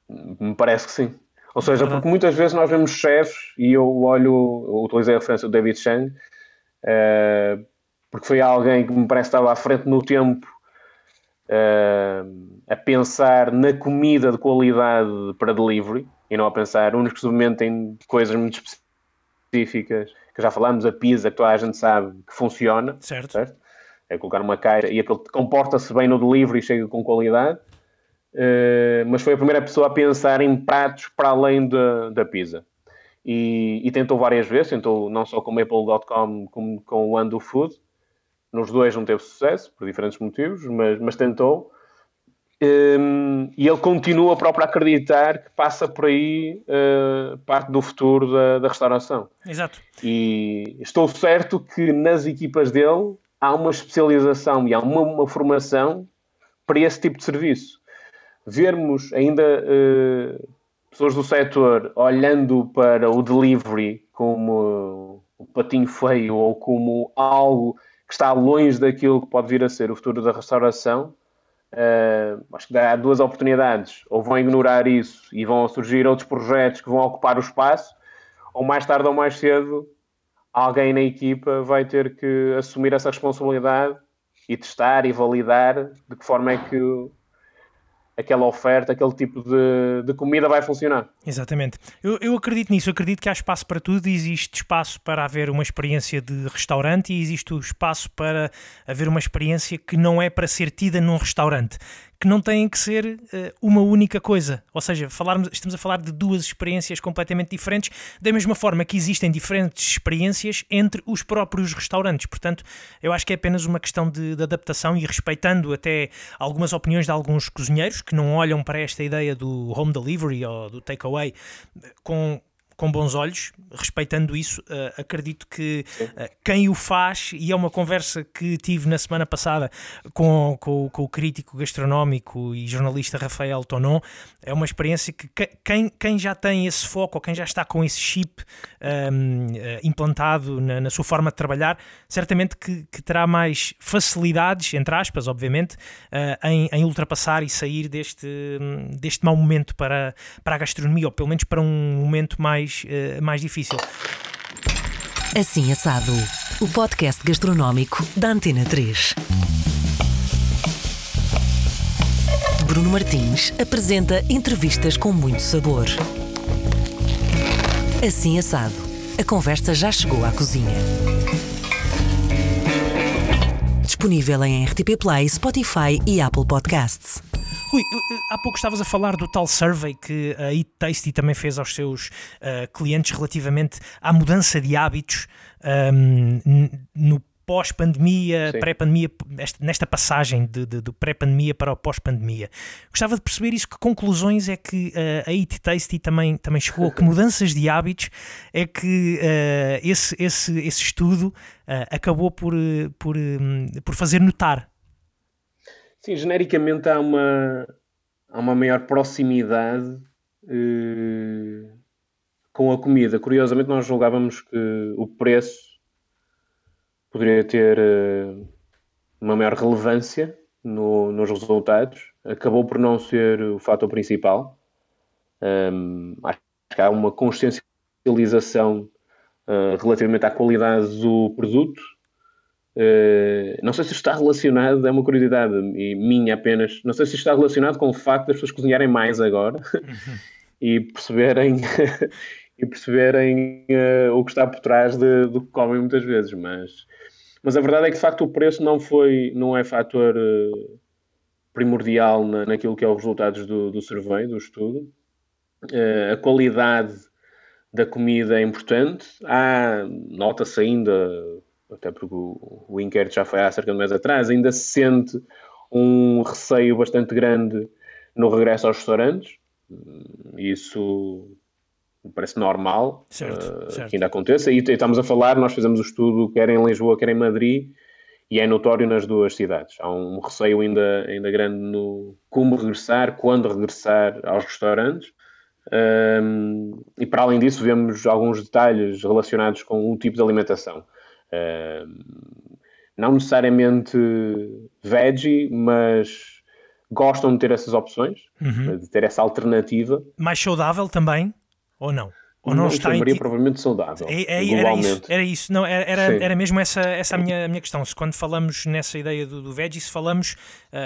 Speaker 2: Me parece que sim. Ou seja, porque muitas vezes nós vemos chefes, e eu olho, eu utilizei a referência do David Chang, uh, porque foi alguém que me parece que estava à frente no tempo uh, a pensar na comida de qualidade para delivery e não a pensar unicamente em coisas muito específicas que já falamos, a pizza, que toda a gente sabe que funciona.
Speaker 1: Certo. certo?
Speaker 2: É colocar uma caixa e aquele comporta-se bem no delivery e chega com qualidade. Uh, mas foi a primeira pessoa a pensar em pratos para além da, da pizza. E, e, tentou várias vezes, tentou não só com o Apple.com como com o Ando Food. Nos dois não teve sucesso, por diferentes motivos, mas, mas tentou. Um, e ele continua próprio a acreditar que passa por aí uh, parte do futuro da, da, restauração.
Speaker 1: Exato.
Speaker 2: E estou certo que nas equipas dele há uma especialização e há uma, uma formação para esse tipo de serviço. Vermos ainda uh, pessoas do setor olhando para o delivery como o patinho feio ou como algo que está longe daquilo que pode vir a ser o futuro da restauração Uh, acho que há duas oportunidades. Ou vão ignorar isso e vão surgir outros projetos que vão ocupar o espaço, ou mais tarde ou mais cedo alguém na equipa vai ter que assumir essa responsabilidade e testar e validar de que forma é que aquela oferta, aquele tipo de, de comida vai funcionar.
Speaker 1: Exatamente. Eu, eu acredito nisso, eu acredito que há espaço para tudo, existe espaço para haver uma experiência de restaurante e existe o espaço para haver uma experiência que não é para ser tida num restaurante que não têm que ser uh, uma única coisa. Ou seja, falarmos, estamos a falar de duas experiências completamente diferentes, da mesma forma que existem diferentes experiências entre os próprios restaurantes. Portanto, eu acho que é apenas uma questão de, de adaptação e respeitando até algumas opiniões de alguns cozinheiros que não olham para esta ideia do home delivery ou do takeaway com com bons olhos, respeitando isso. Uh, acredito que uh, quem o faz, e é uma conversa que tive na semana passada com, com, com o crítico gastronómico e jornalista Rafael Tonon, é uma experiência que quem, quem já tem esse foco, ou quem já está com esse chip um, uh, eh, implantado na, na, sua forma de trabalhar, certamente que, que, terá mais facilidades, entre aspas, obviamente, em, em, ultrapassar e sair deste, deste mau momento para, para a gastronomia, ou pelo menos para um momento mais mais, uh, mais difícil.
Speaker 3: Assim Assado, o podcast gastronómico da Antena 3. Bruno Martins apresenta entrevistas com muito sabor. Assim Assado, a conversa já chegou à cozinha. Disponível em RTP Play, Spotify e Apple Podcasts.
Speaker 1: Rui, há pouco estavas a falar do tal survey que a Eat Tasty também fez aos seus uh, clientes relativamente à mudança de hábitos um, no pós-pandemia, pré-pandemia, nesta passagem de, de, de pré-pandemia para o pós-pandemia. Gostava de perceber isso, que conclusões é que uh, a Eat Tasty também, também chegou, que mudanças de hábitos é que uh, esse, esse, esse estudo uh, acabou por, por, um, por fazer notar.
Speaker 2: Sim, genericamente há uma, há uma maior proximidade com a comida. Curiosamente, nós julgávamos que o preço poderia ter uh, uma maior relevância no, nos resultados. Acabou por não ser o fator principal. Um, acho que há uma consciencialização uh, relativamente à qualidade do produto. Uh, não sei se está relacionado, é uma curiosidade e minha apenas, não sei se está relacionado com o facto das pessoas cozinharem mais agora e perceberem e perceberem uh, o que está por trás de, do que comem muitas vezes, mas mas a verdade é que de facto o preço não foi, não é fator uh, primordial na, naquilo que é os resultados do, do survey, do estudo. Uh, a qualidade da comida é importante. Há, nota-se ainda, até porque o, o inquérito já foi há cerca de um mês atrás, ainda se sente um receio bastante grande no regresso aos restaurantes. Isso parece normal certo, uh, certo. que ainda aconteça. E estamos a falar, nós fizemos o estudo quer em Lisboa, quer em Madrid, e é notório nas duas cidades. Há um receio ainda, ainda grande no como regressar, quando regressar aos restaurantes. Um, e para além disso, vemos alguns detalhes relacionados com o tipo de alimentação. Um, não necessariamente veggie, mas gostam de ter essas opções, uhum. de ter essa alternativa.
Speaker 1: Mais saudável também? Ou não? Ou
Speaker 2: não, não está em... provavelmente saudável. É,
Speaker 1: é, era isso, era isso. Não, era, era, era mesmo essa, essa a, minha, a minha questão. Se quando falamos nessa ideia do, do veggie, se falamos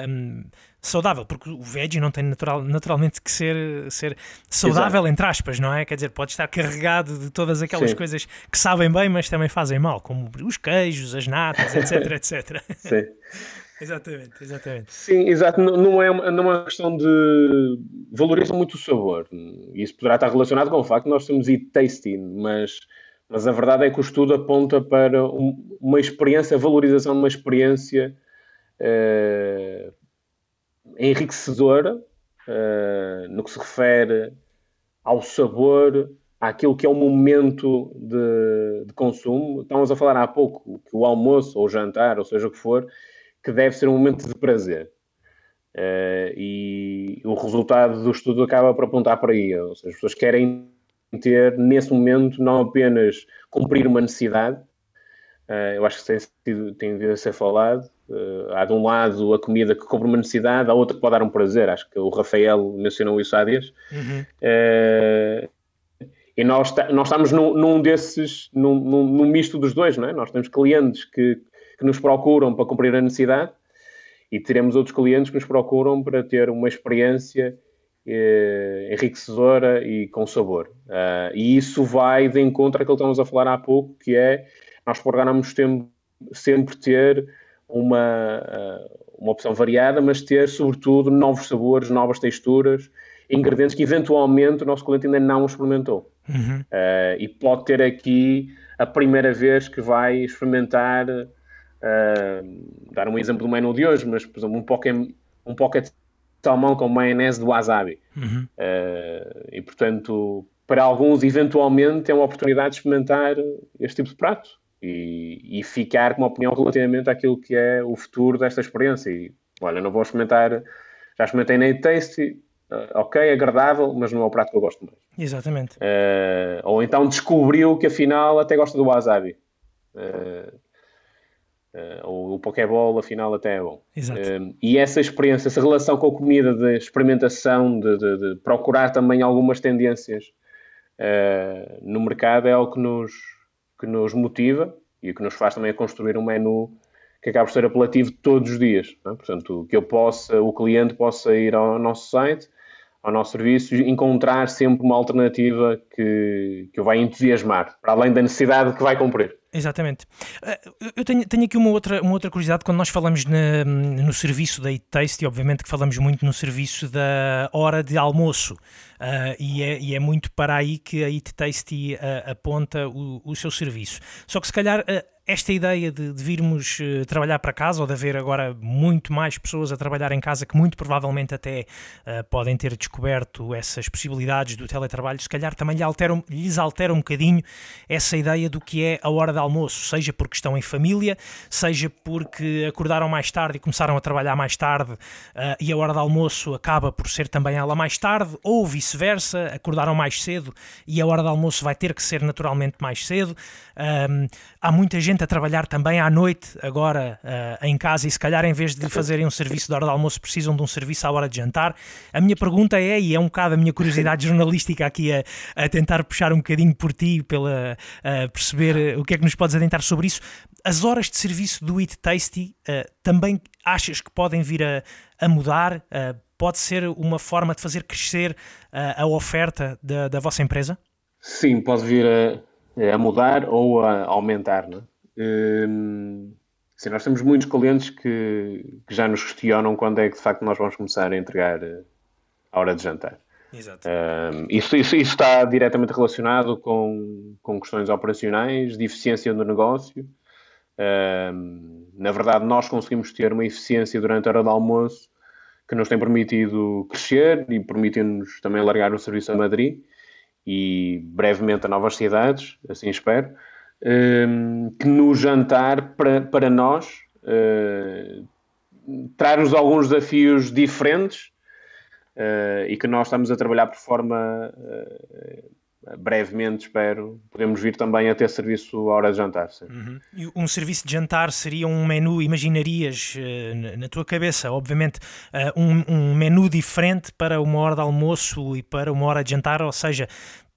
Speaker 1: um, saudável, porque o veggie não tem natural, naturalmente que ser, ser saudável, Exato. entre aspas, não é? Quer dizer, pode estar carregado de todas aquelas Sim. coisas que sabem bem, mas também fazem mal, como os queijos, as natas, etc, etc.
Speaker 2: Sim.
Speaker 1: Exatamente, exatamente.
Speaker 2: Sim, exato. Não é, uma, não é uma questão de. valorizam muito o sabor. Isso poderá estar relacionado com o facto de nós temos eat tasting, mas, mas a verdade é que o estudo aponta para um, uma experiência, a valorização de uma experiência uh, enriquecedora uh, no que se refere ao sabor, àquilo que é o momento de, de consumo. Estávamos a falar há pouco que o almoço ou o jantar, ou seja o que for, que deve ser um momento de prazer. Uh, e o resultado do estudo acaba por apontar para aí. Ou seja, as pessoas querem ter, nesse momento, não apenas cumprir uma necessidade, uh, eu acho que tem, tem de ser falado. Uh, há de um lado a comida que cumpre uma necessidade, há outra que pode dar um prazer. Acho que o Rafael mencionou isso há dias. Uhum. e nós, nós estamos num, num desses, num, num, num, misto dos dois, não é? Nós temos clientes que que nos procuram para cumprir a necessidade e teremos outros clientes que nos procuram para ter uma experiência eh, enriquecedora e com sabor. Uh, e isso vai de encontro àquilo que estamos a falar há pouco, que é nós procuramos sempre ter uma, uh, uma opção variada, mas ter, sobretudo, novos sabores, novas texturas, ingredientes que eventualmente o nosso cliente ainda não experimentou. Uhum. Uh, e pode ter aqui a primeira vez que vai experimentar Uh, dar um exemplo do menu de hoje, mas por exemplo, um pocket, um pocket de salmão com maionese de wasabi. Uhum. Uh, e portanto, para alguns, eventualmente, é uma oportunidade de experimentar este tipo de prato e, e ficar com uma opinião relativamente àquilo que é o futuro desta experiência. E olha, não vou experimentar, já experimentei na Taste, uh, ok, agradável, mas não é o prato que eu gosto mais.
Speaker 1: Exatamente.
Speaker 2: Uh, ou então descobriu que afinal até gosta do wasabi. Uh, Uh, o, o Pokéball, afinal, até é bom.
Speaker 1: Exato. Uh,
Speaker 2: e essa experiência, essa relação com a comida, de experimentação, de, de, de procurar também algumas tendências uh, no mercado, é algo que nos, que nos motiva e o que nos faz também a construir um menu que acaba por ser apelativo todos os dias. É? Portanto, que eu possa, o cliente possa ir ao nosso site, ao nosso serviço, encontrar sempre uma alternativa que, que o vai entusiasmar, para além da necessidade que vai cumprir.
Speaker 1: Exatamente. Eh, eu tenho, tenho, aqui uma outra, uma outra curiosidade. Quando nós falamos na, no serviço da Eat Taste, e obviamente que falamos muito no serviço da hora de almoço, uh, e, é, e, é, muito para aí que a Eat Tasty uh, aponta o, o, seu serviço. Só que se calhar esta ideia de, de virmos uh, trabalhar para casa ou de haver agora muito mais pessoas a trabalhar em casa que muito provavelmente até uh, podem ter descoberto essas possibilidades do teletrabalho, se calhar também lhe lhes altera um bocadinho essa ideia do que é a hora de almoço, seja porque estão em família, seja porque acordaram mais tarde e começaram a trabalhar mais tarde uh, e a hora de almoço acaba por ser também ela mais tarde, ou vice-versa, acordaram mais cedo e a hora de almoço vai ter que ser naturalmente mais cedo. há muita gente gente a trabalhar também à noite, agora uh, em casa, e se calhar em vez de fazerem um serviço de hora de almoço, precisam de um serviço à hora de jantar. A minha pergunta é, e é um bocado a minha curiosidade jornalística aqui a, a tentar puxar um bocadinho por ti, pela perceber o que é que nos podes adentrar sobre isso. As horas de serviço do Eat Tasty uh, também achas que podem vir a, a mudar? Uh, pode ser uma forma de fazer crescer a oferta da, da vossa empresa?
Speaker 2: Sim, pode vir a, a mudar ou a aumentar, não é? Hum, sim, nós temos muitos clientes que, que, já nos questionam quando é que de facto nós vamos começar a entregar eh, a hora de jantar.
Speaker 1: Exato.
Speaker 2: Um, isso, isso, isso, está diretamente relacionado com, com questões operacionais, de eficiência do negócio. Um, na verdade, nós conseguimos ter uma eficiência durante a hora do almoço que nos tem permitido crescer e permite-nos também largar o serviço a Madrid e brevemente a novas cidades, assim espero. Que no jantar, para, para nós, uh, traz-nos alguns desafios diferentes uh, e que nós estamos a trabalhar por forma uh, brevemente, espero, podemos vir também a ter serviço à hora de jantar.
Speaker 1: Uhum. Um serviço de jantar seria um menu, imaginarias uh, na tua cabeça, obviamente, uh, um, um, menu diferente para uma hora de almoço e para uma hora de jantar, ou seja,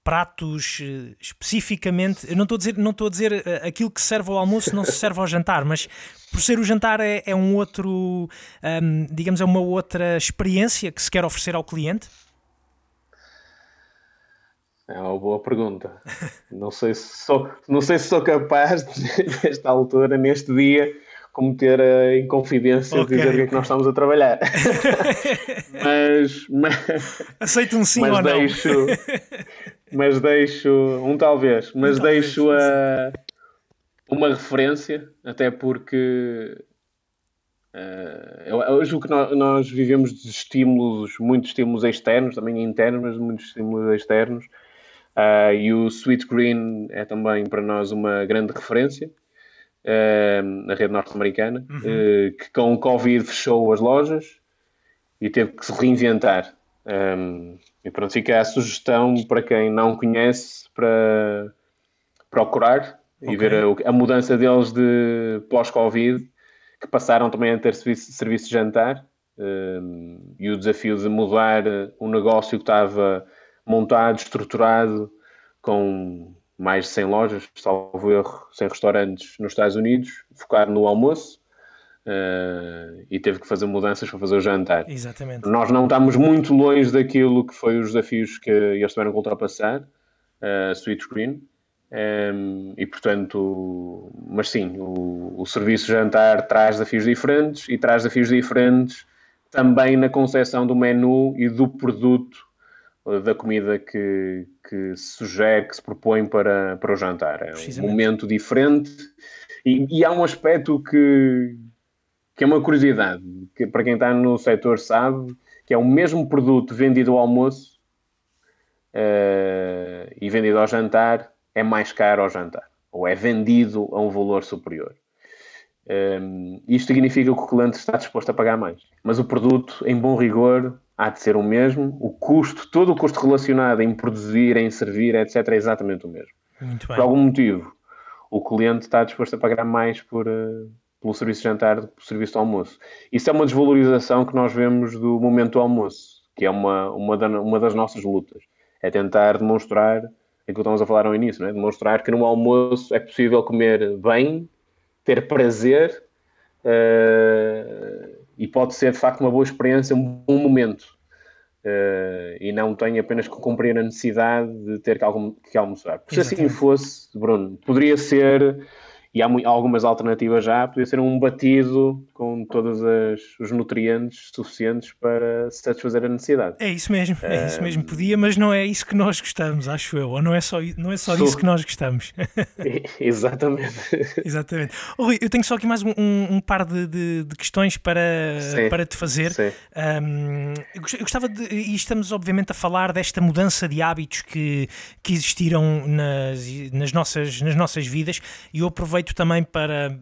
Speaker 1: pratos eh, especificamente. Eu não estou a dizer, não estou a dizer eh, aquilo que serve ao almoço não se serve ao jantar, mas por ser o jantar é, é um outro, um, digamos, é uma outra experiência que se quer oferecer ao cliente?
Speaker 2: É uma boa pergunta. Não sei se sou, não sei se sou capaz, nesta altura, neste dia, cometer a inconfidência okay. de dizer o que é que nós estamos a trabalhar. mas, mas.
Speaker 1: Aceito um sim ou
Speaker 2: deixo, não mas deixo um talvez, mas um deixo talvez, a, uma referência, até porque uh, eu, julgo que nós, nós, vivemos de estímulos, muitos estímulos externos, também internos, mas muitos estímulos externos. Uh, e o Sweet Green é também para nós uma grande referência uh, na rede norte-americana, uhum. que com o Covid fechou as lojas e teve que se reinventar. Um, e pronto, fica a sugestão para quem não conhece para procurar okay. e ver a, a, mudança deles de pós-Covid, que passaram também a ter serviço, serviço de jantar um, e o desafio de mudar um negócio que estava montado, estruturado, com mais de 100 lojas, salvo erro, 100 restaurantes nos Estados Unidos, focar no almoço Uh, e teve que fazer mudanças para fazer o jantar.
Speaker 1: Exatamente.
Speaker 2: Nós não estamos muito longe daquilo que foi os desafios que eles tiveram que ultrapassar, uh, Sweet Screen, um, e portanto, mas sim, o, o serviço jantar traz desafios diferentes e traz desafios diferentes também na concepção do menu e do produto eh, da comida que, que se sugere, que se propõe para, para o jantar. É um momento diferente e, e há um aspecto que, que é uma curiosidade, que para quem está no setor sabe, que é o mesmo produto vendido ao almoço uh, e vendido ao jantar, é mais caro ao jantar, ou é vendido a um valor superior. Um, eh, isto significa que o cliente está disposto a pagar mais. Mas o produto, em bom rigor, há de ser o mesmo. O custo, todo o custo relacionado em produzir, em servir, etc., é exatamente o mesmo.
Speaker 1: Por
Speaker 2: algum motivo, o cliente está disposto a pagar mais por, uh, pelo serviço de jantar do serviço de almoço. Isso é uma desvalorização que nós vemos do momento do almoço, que é uma, uma, da, uma das nossas lutas. É tentar demonstrar aquilo que estamos a falar ao início, não é? demonstrar que no almoço é possível comer bem, ter prazer uh, e pode ser de facto uma boa experiência, um bom momento. Uh, e não tem apenas que cumprir a necessidade de ter que, que almoçar. Porque se assim fosse, Bruno, poderia ser e há algumas alternativas já, podia ser um batido com todos os nutrientes suficientes para satisfazer a necessidade.
Speaker 1: É isso mesmo, é isso mesmo. Podia, mas não é isso que nós gostamos, acho eu. Ou não é só, não é só disso que nós gostamos.
Speaker 2: Exatamente.
Speaker 1: Exatamente. Oh, Rui, eu tenho só aqui mais um, um par de, de, de, questões para, para te fazer. Um, eu gostava de. E estamos, obviamente, a falar desta mudança de hábitos que, que existiram nas, nas, nossas, nas nossas vidas e eu aproveito aproveito também para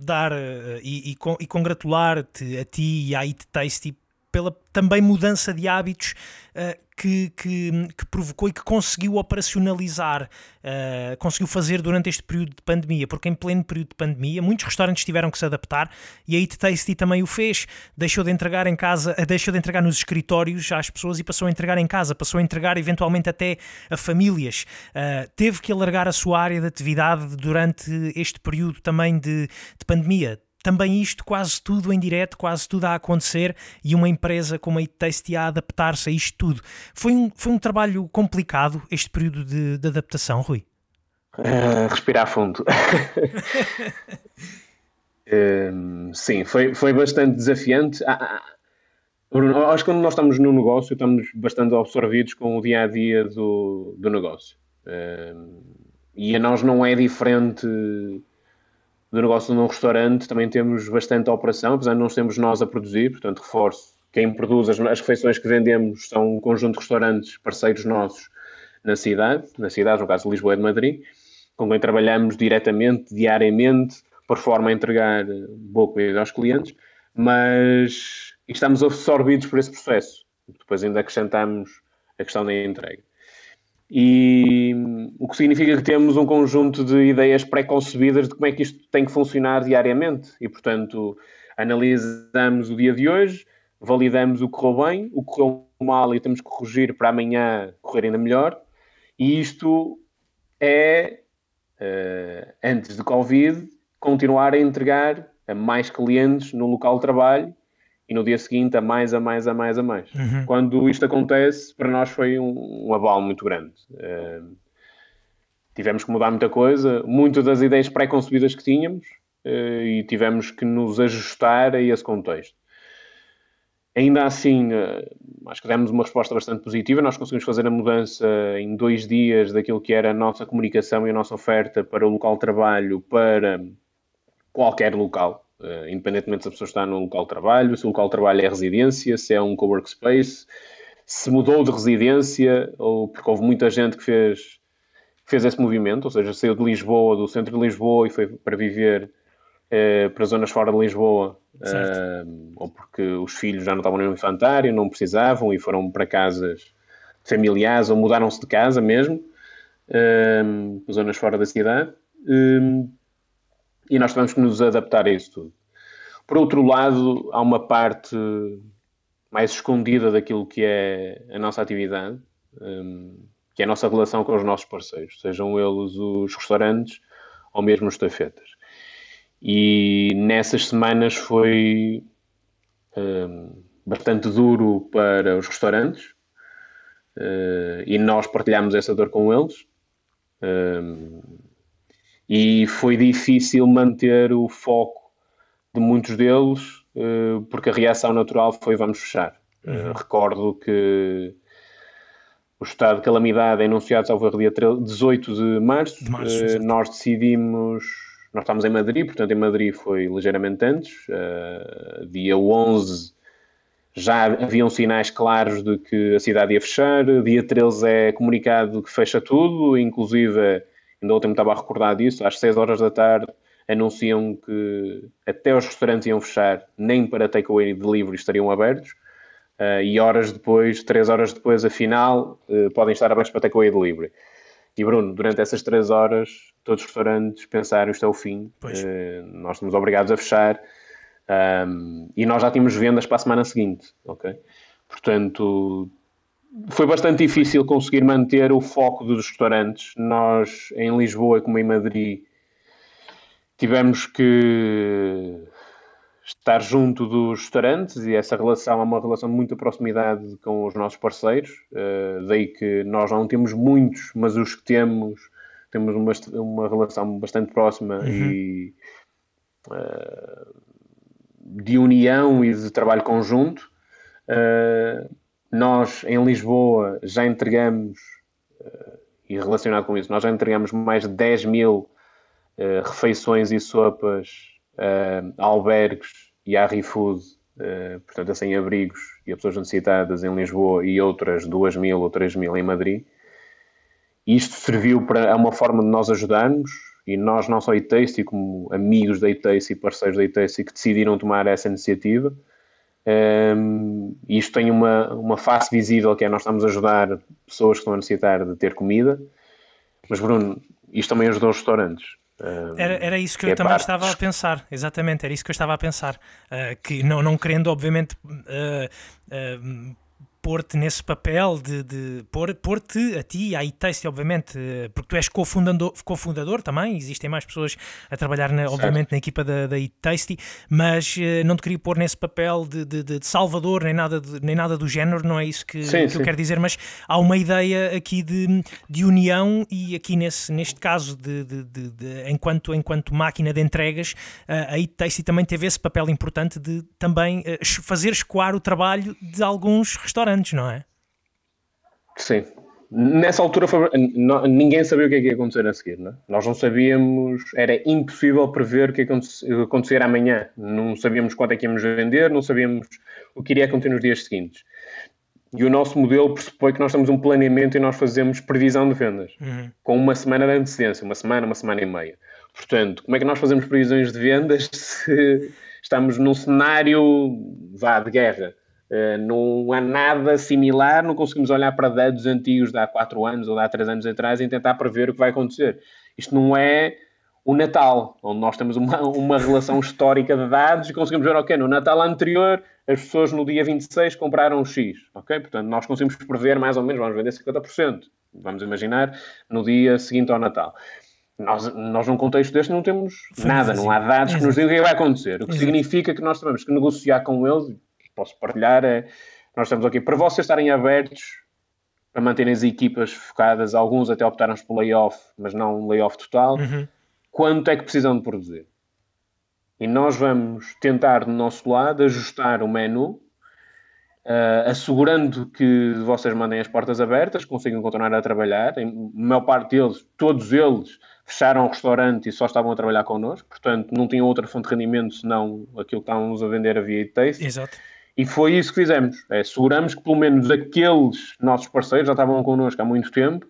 Speaker 1: dar uh, e, e, e congratular-te a ti e à Eat Tasty pela também mudança de hábitos uh, que, que, que, provocou e que conseguiu operacionalizar, uh, conseguiu fazer durante este período de pandemia, porque em pleno período de pandemia muitos restaurantes tiveram que se adaptar e a Eat Tasty também o fez, deixou de entregar em casa, uh, deixou de entregar nos escritórios às pessoas e passou a entregar em casa, passou a entregar eventualmente até a famílias, teve que alargar a sua área de atividade durante este período também de, de pandemia também isto, quase tudo em direto, quase tudo a acontecer e uma empresa como a Taste a adaptar-se a isto tudo. Foi um, foi um trabalho complicado este período de, de adaptação, Rui?
Speaker 2: Uh, respirar fundo. uh, sim, foi, foi bastante desafiante. Ah, ah, acho que quando nós estamos no negócio, estamos bastante absorvidos com o dia a dia do, do negócio. Uh, e a nós não é diferente do negócio num restaurante também temos bastante operação, apesar de não sermos nós a produzir, portanto reforço, quem produz as, as refeições que vendemos são um conjunto de restaurantes parceiros nossos na cidade, na cidade, no caso de Lisboa e de Madrid, com quem trabalhamos diretamente, diariamente, por forma a entregar boa comida aos clientes, mas estamos absorvidos por esse processo. Depois ainda acrescentamos a questão da entrega e o que significa que temos um conjunto de ideias pré-concebidas de como é que isto tem que funcionar diariamente e, portanto, analisamos o dia de hoje, validamos o que correu bem, o que correu mal e temos que corrigir para amanhã correr ainda melhor. E isto é, uh, antes de Covid, continuar a entregar a mais clientes no local de trabalho e no dia seguinte a mais, a mais, a mais, a mais. Uhum. Quando isto acontece, para nós foi um, um abalo muito grande. Uh, tivemos que mudar muita coisa, muitas das ideias pré-concebidas que tínhamos uh, e tivemos que nos ajustar a esse contexto. Ainda assim, uh, acho que demos uma resposta bastante positiva. Nós conseguimos fazer a mudança em dois dias daquilo que era a nossa comunicação e a nossa oferta para o local de trabalho para qualquer local Uh, independentemente se a pessoa está no local de trabalho, se o local de trabalho é residência, se é um co-workspace, se mudou de residência, ou porque houve muita gente que fez, fez esse movimento, ou seja, saiu de Lisboa, do centro de Lisboa e foi para viver uh, para zonas fora de Lisboa, uh, ou porque os filhos já não estavam no infantário, não precisavam e foram para casas familiares ou mudaram-se de casa mesmo, para zonas fora da cidade e nós tivemos que nos adaptar a isso tudo. Por outro lado, há uma parte mais escondida daquilo que é a nossa atividade, um, que é a nossa relação com os nossos parceiros, sejam eles os restaurantes ou mesmo os tafetas. E nessas semanas foi um, bastante duro para os restaurantes uh, e nós partilhamos essa dor com eles. E foi difícil manter o foco de muitos deles, eh, porque a reação natural foi vamos fechar. Eh, uhum. Recordo que o estado de calamidade é anunciado ao dia 18 de março. De março uh, nós decidimos, nós estamos em Madrid, portanto em Madrid foi ligeiramente antes. Uh, dia 11 já haviam sinais claros de que a cidade ia fechar. Dia 13 é comunicado que fecha tudo, inclusive ainda ontem me estava a recordar disso, às 6 horas da tarde anunciam que até os restaurantes iam fechar, nem para takeaway e delivery estariam abertos, uh, e horas depois, 3 horas depois, afinal, uh, podem estar abertos para takeaway e delivery. E Bruno, durante essas 3 horas, todos os restaurantes pensaram isto é o fim, uh, nós estamos obrigados a fechar, um, e nós já tínhamos vendas para a semana seguinte, ok? Portanto, foi bastante difícil conseguir manter o foco dos restaurantes. Nós, em Lisboa, como em Madrid, tivemos que estar junto dos restaurantes e essa relação é uma relação de muita proximidade com os nossos parceiros. Uh, daí que nós não temos muitos, mas os que temos, temos uma, uma relação bastante próxima uhum. e uh, de união e de trabalho conjunto. Uh, nós, em Lisboa, já entregamos, e relacionado com isso, nós já entregamos mais de 10 mil refeições e sopas uh, albergues e a ReFood, uh, portanto, a sem-abrigos e a pessoas necessitadas em Lisboa e outras 2 mil ou 3 mil em Madrid. Isto serviu para é uma forma de nós ajudarmos e nós, não só a Itace, como amigos da e parceiros da Itace que decidiram tomar essa iniciativa. Um, isto tem uma, uma face visível que é nós estamos a ajudar pessoas que estão a necessitar de ter comida. Mas, Bruno, isto também ajudou os restaurantes.
Speaker 1: Era, era isso que, que eu é também parte. estava a pensar, exatamente, era isso que eu estava a pensar. Uh, que não, não querendo, obviamente, uh, uh, pôr-te nesse papel de, de pôr-te a ti, à iTaste, obviamente, porque tu és cofundador, cofundador também, existem mais pessoas a trabalhar, na, obviamente, na equipa da, da iTasty, mas uh, não te queria pôr nesse papel de, de, de, salvador, nem nada, nem nada do género, não é isso que, sim, que sim. eu quero dizer, mas há uma ideia aqui de, de união e aqui nesse, neste caso, de, de, enquanto, enquanto máquina de entregas, a iTasty também teve esse papel importante de também uh, fazer escoar o trabalho de alguns restaurantes antes, não é?
Speaker 2: Sim. Nessa altura foi, ninguém sabia o que, é que ia acontecer a seguir, não é? Nós não sabíamos, era impossível prever o que ia acontecer amanhã. Não sabíamos quanto é que íamos vender, não sabíamos o que iria acontecer nos dias seguintes. E o nosso modelo pressupõe que nós temos um planeamento e nós fazemos previsão de vendas, uhum. com uma semana de antecedência, uma semana, uma semana e meia. Portanto, como é que nós fazemos previsões de vendas se estamos num cenário vá, de guerra? Uh, não há nada similar, não conseguimos olhar para dados antigos de há 4 anos ou de há 3 anos atrás e tentar prever o que vai acontecer. Isto não é o Natal, onde nós temos uma, uma relação histórica de dados e conseguimos ver, ok, no Natal anterior as pessoas no dia 26 compraram X, ok? Portanto, nós conseguimos prever mais ou menos, vamos vender 50%, vamos imaginar, no dia seguinte ao Natal. Nós, nós num contexto deste não temos nada, não há dados que nos digam o que vai acontecer, o que significa que nós temos que negociar com eles posso partilhar é nós estamos aqui para vocês estarem abertos para manterem as equipas focadas, alguns até optaram por layoff, mas não um layoff total. Uhum. Quanto é que precisam de produzir? E nós vamos tentar, do nosso lado, ajustar o menu, uh, assegurando que vocês mandem as portas abertas, consigam continuar a trabalhar. Em maior parte deles, todos eles, fecharam o restaurante e só estavam a trabalhar connosco, portanto, não tinham outra fonte de rendimento senão aquilo que estávamos a vender a via Taste.
Speaker 1: Exato.
Speaker 2: E foi isso que fizemos. É, seguramos que pelo menos aqueles nossos parceiros já estavam connosco há muito tempo,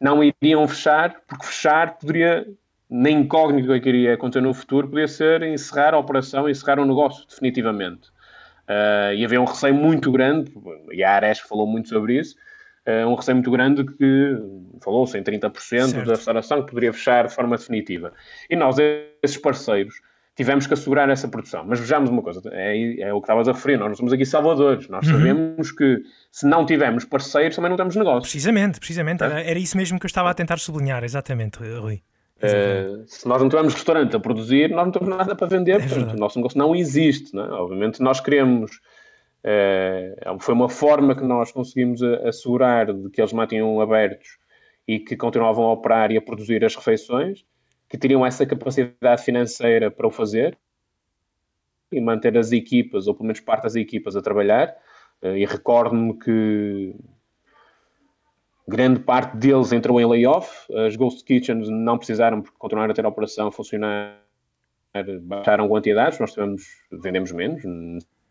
Speaker 2: não iriam fechar, porque fechar poderia, na incógnita que iria acontecer no futuro, podia ser encerrar a operação, encerrar o um negócio, definitivamente. Uh, e havia um receio muito grande, e a Ares falou muito sobre isso, uh, um receio muito grande que falou-se em 30% certo. da restauração que poderia fechar de forma definitiva. E nós, esses parceiros, tivemos que assegurar essa produção. Mas vejamos uma coisa, é, é o que estavas a referir, nós não somos aqui salvadores, nós uhum. sabemos que se não tivermos parceiros também não temos negócio.
Speaker 1: Precisamente, precisamente, é? era, era, isso mesmo que eu estava a tentar sublinhar, exatamente, Rui.
Speaker 2: Uh, se nós não tivermos restaurante a produzir, nós não temos nada para vender, é portanto, o nosso negócio não existe. Não é? Obviamente, nós queremos. Uh, foi uma forma que nós conseguimos assegurar de que eles mantinham abertos e que continuavam a operar e a produzir as refeições que teriam essa capacidade financeira para o fazer e manter as equipas, ou pelo menos parte das equipas, a trabalhar. Eh, e recordo-me que grande parte deles entrou em layoff. As Ghost Kitchens não precisaram, porque continuaram a ter a operação a funcionar, baixaram quantidades. Nós tivemos, vendemos menos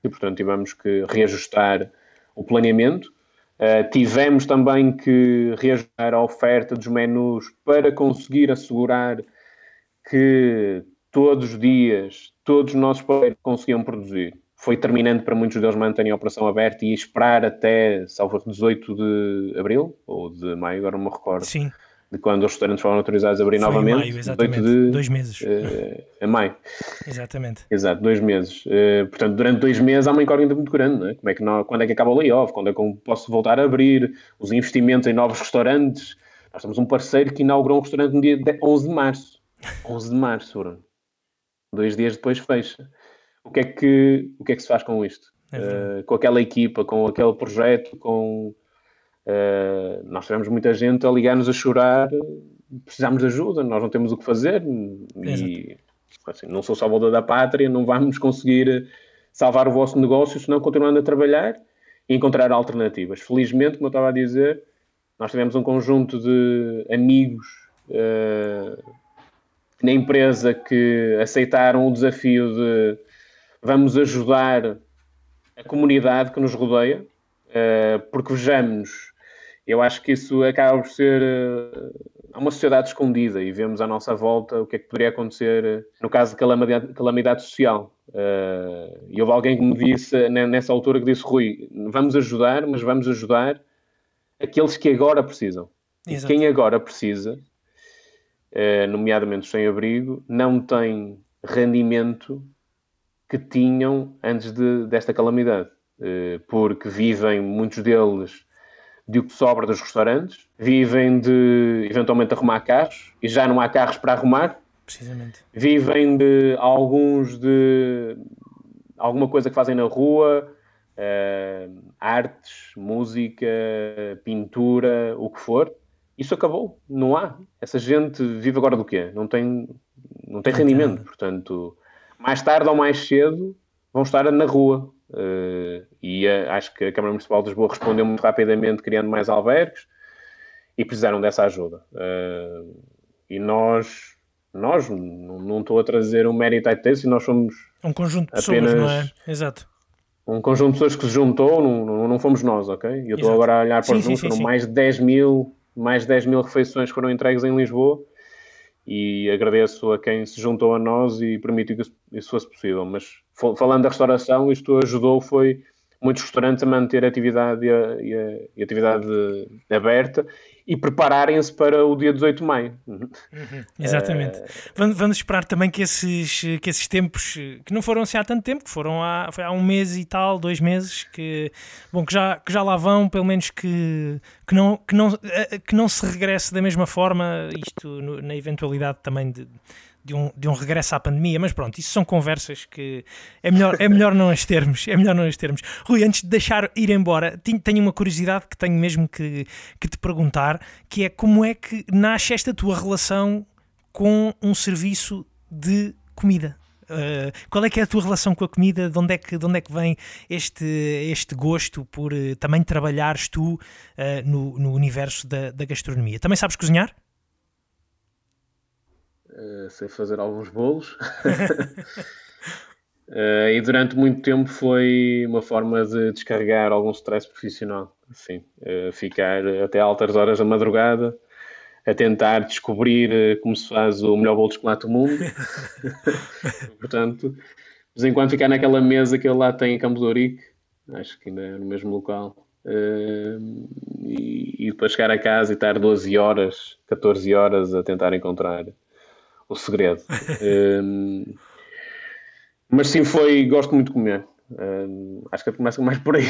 Speaker 2: e, portanto, tivemos que reajustar o planeamento. Uh, tivemos também que reajustar a oferta dos menus para conseguir assegurar que todos os dias, todos os nossos parceiros conseguiam produzir. Foi terminante para muitos deles manterem a operação aberta e esperar até, salvo 18 de abril ou de maio, agora não me recordo.
Speaker 1: Sim.
Speaker 2: de quando os restaurantes foram autorizados a abrir
Speaker 1: Foi
Speaker 2: novamente.
Speaker 1: Em maio, exatamente.
Speaker 2: De,
Speaker 1: dois meses.
Speaker 2: Uh, em maio.
Speaker 1: Exatamente.
Speaker 2: Exato, dois meses. Uh, portanto, durante dois meses há uma incógnita muito grande. Não é? Como é que não, quando é que acaba o layoff? Quando é que eu posso voltar a abrir? Os investimentos em novos restaurantes. Nós temos um parceiro que inaugurou um restaurante no dia 11 de março. 11 de março, Bruno. Dois dias depois fecha. O que é que, o que, é que se faz com isto? É uh, com aquela equipa, com aquele projeto, com... Uh, nós tivemos muita gente a ligar-nos a chorar, precisamos de ajuda, nós não temos o que fazer e assim, não sou salvador da pátria, não vamos conseguir salvar o vosso negócio se não continuando a trabalhar e encontrar alternativas. Felizmente, como eu estava a dizer, nós tivemos um conjunto de amigos uh, na empresa que aceitaram o desafio de vamos ajudar a comunidade que nos rodeia, uh, porque vejamos, eu acho que isso acaba por ser uh, uma sociedade escondida e vemos à nossa volta o que é que poderia acontecer no caso de calamidade, calamidade social. Uh, e houve alguém que me disse nessa altura que disse, Rui, vamos ajudar, mas vamos ajudar aqueles que agora precisam. Exato. E quem agora precisa, nomeadamente os sem-abrigo, não tem rendimento que tinham antes de, desta calamidade, eh, porque vivem, muitos deles, de o que sobra dos restaurantes, vivem de eventualmente arrumar carros e já não há carros para arrumar.
Speaker 1: Precisamente.
Speaker 2: Vivem de alguns de alguma coisa que fazem na rua, uh, artes, música, pintura, o que for. Isso acabou, não há. Essa gente vive agora do quê? Não tem, não tem rendimento, portanto mais tarde ou mais cedo vão estar na rua. Uh, e uh, acho que a Câmara Municipal de Lisboa respondeu muito rapidamente, criando mais albergues e precisaram dessa ajuda. Uh, e nós, nós não estou a trazer um mérito a e nós somos
Speaker 1: um conjunto de pessoas, não é? Exato.
Speaker 2: Um conjunto de pessoas que se juntou, não, não, não fomos nós, ok? E eu estou agora a olhar para sim, os números, foram mais de 10 mil, mais de 10 mil refeições foram entregues em Lisboa e agradeço a quem se juntou a nós e permitiu que isso fosse possível. Mas falando da restauração, isto ajudou foi muitos restaurantes a manter a atividade, e a, e atividade aberta e prepararem-se para o dia 18 de maio.
Speaker 1: Uhum, exatamente. Uh... Vamos esperar também que esses, que esses tempos, que não foram assim há tanto tempo, que foram há, foi há um mês e tal, dois meses, que, bom, que, já, que já lá vão, pelo menos que, que, não, que, não, eh, que não se regresse da mesma forma, isto no, na eventualidade também de de um, de um regresso à pandemia, mas pronto, isso são conversas que é melhor, é melhor não as termos, é melhor não as termos. Rui, antes de deixar ir embora, tenho uma curiosidade que tenho mesmo que, que te perguntar, que é como é que nasce esta tua relação com um serviço de comida? Uh, qual é que é a tua relação com a comida? De onde é que, de onde é que vem este, este gosto por uh, também trabalhares tu uh, no, no universo da, da gastronomia? Também sabes cozinhar?
Speaker 2: Uh, sei fazer alguns bolos. uh, e durante muito tempo foi uma forma de descarregar algum stress profissional. Assim, uh, ficar até altas horas da madrugada a tentar descobrir como se faz o melhor bolo de chocolate do mundo. Portanto, de vez em quando ficar naquela mesa que ele lá tem em Campos de Ourique, acho que ainda é no mesmo local. Uh, e, e, depois chegar a casa e estar 12 horas, 14 horas a tentar encontrar o segredo. um, mas sim, foi. Gosto muito de comer. Um, acho que começa mais por aí.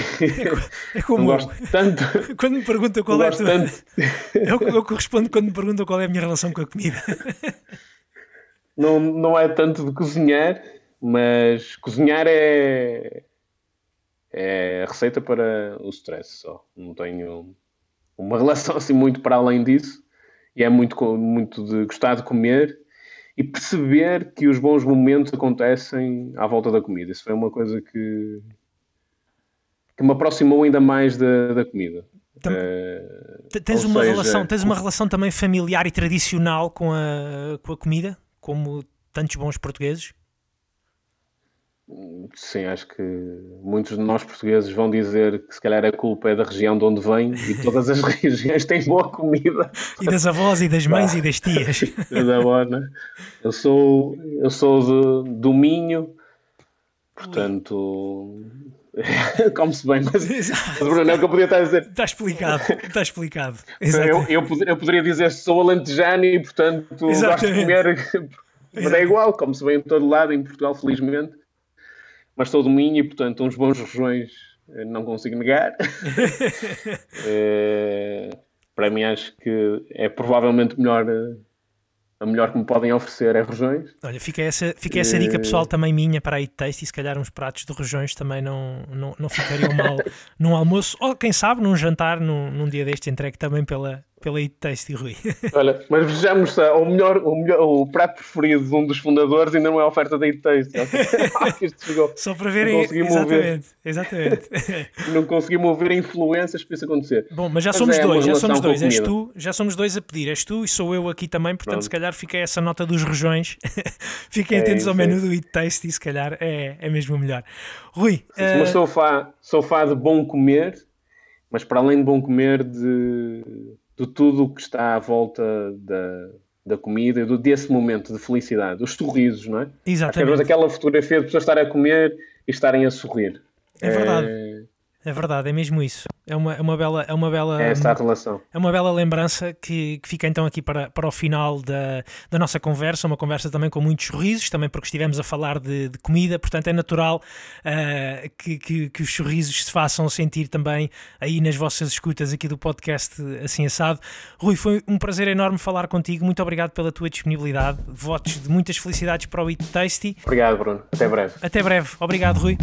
Speaker 1: É como,
Speaker 2: não gosto tanto.
Speaker 1: Quando me perguntam qual é a tua... eu, eu respondo quando me perguntam qual é a minha relação com a comida.
Speaker 2: Não, não é tanto de cozinhar, mas cozinhar é, é a receita para o stress só. Não tenho uma relação assim muito para além disso. E é muito, muito de gostar de comer e perceber que os bons momentos acontecem à volta da comida. Isso foi uma coisa que, que me aproximou ainda mais da, da comida.
Speaker 1: Tam, uh, tens, uma seja, relação, tens uma relação também familiar e tradicional com a, com a comida, como tantos bons portugueses?
Speaker 2: Sim, acho que muitos de nós portugueses vão dizer que se calhar a culpa é da região de onde vem e todas as regiões têm boa comida.
Speaker 1: E das avós e das mães ah, e das tias.
Speaker 2: Da né? Eu sou, eu sou de, do Minho, Portanto, come-se bem, mas, mas Bruno, é o que eu podia estar a dizer.
Speaker 1: Está explicado, está explicado.
Speaker 2: Eu, eu, eu, poderia dizer sou alentejano e, portanto, gosto de comer, mas é igual, come-se bem em todo lado, em Portugal, felizmente. Mas sou do Minho e, portanto, uns bons rojões eh, não consigo negar. é, para mim, acho que é provavelmente melhor eh, a melhor que me podem oferecer é rojões.
Speaker 1: Olha, fica essa, fica essa dica pessoal também minha para a Eat Taste e se calhar uns pratos de rojões também não, não, não ficariam mal num almoço ou quem sabe num jantar num, num dia deste entregue também pela, pela Eat Taste e Rui.
Speaker 2: Olha, mas vejamos o melhor, o melhor, o prato preferido de um dos fundadores ainda não é a oferta da Eat Taste.
Speaker 1: Só para verem, exatamente, exatamente.
Speaker 2: não consegui mover influências para isso acontecer.
Speaker 1: Bom, mas já mas somos é dois, já somos dois. És tu, já somos dois a pedir, és tu e sou eu aqui também, portanto Pronto. se calhar fica essa nota dos rojões. Fiquem é atentos ao menu é. do Eat Taste e se calhar é, é mesmo melhor. Rui.
Speaker 2: Sim, uh... Mas sou fã, sou fã de bom comer, mas para além de bom comer, de de tudo o que está à volta da, da comida e desse momento de felicidade, os sorrisos, não é?
Speaker 1: Exatamente.
Speaker 2: aquela fotografia de pessoas estarem a comer e estarem a sorrir.
Speaker 1: É verdade. É é verdade, é mesmo isso. É uma, é uma bela. É uma bela
Speaker 2: é essa a relação.
Speaker 1: É uma bela lembrança que, que fica então aqui para, para o final da, da nossa conversa. Uma conversa também com muitos sorrisos, também porque estivemos a falar de, de comida, portanto é natural uh, que, que, que, os sorrisos se façam sentir também aí nas vossas escutas aqui do podcast Assim Assado. Rui, foi um prazer enorme falar contigo. Muito obrigado pela tua disponibilidade. Votos de muitas felicidades para o Eat Tasty.
Speaker 2: Obrigado, Bruno. Até breve.
Speaker 1: Até breve. Obrigado, Rui.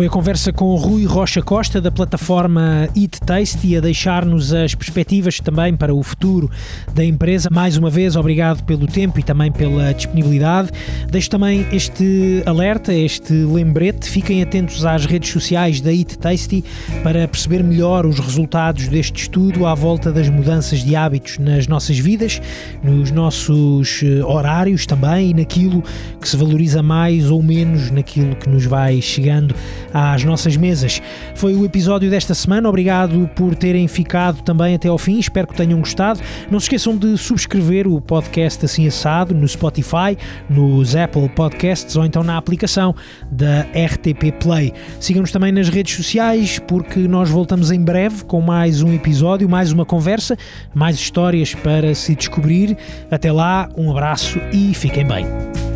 Speaker 1: Foi a conversa com o Rui Rocha Costa da plataforma Eat Tasty a deixar-nos as perspectivas também para o futuro da empresa. Mais uma vez, obrigado pelo tempo e também pela disponibilidade. Deixo também este alerta, este lembrete. Fiquem atentos às redes sociais da Eat Tasty para perceber melhor os resultados deste estudo à volta das mudanças de hábitos nas nossas vidas, nos nossos eh, horários também e naquilo que se valoriza mais ou menos naquilo que nos vai chegando às nossas mesas. Foi o episódio desta semana. Obrigado por terem ficado também até ao fim. Espero que tenham gostado. Não se esqueçam de subscrever o podcast Assim Assado no Spotify, nos Apple Podcasts ou então na aplicação da RTP Play. Sigam-nos também nas redes sociais porque nós voltamos em breve com mais um episódio, mais uma conversa, mais histórias para se descobrir. Até lá, um abraço e fiquem bem.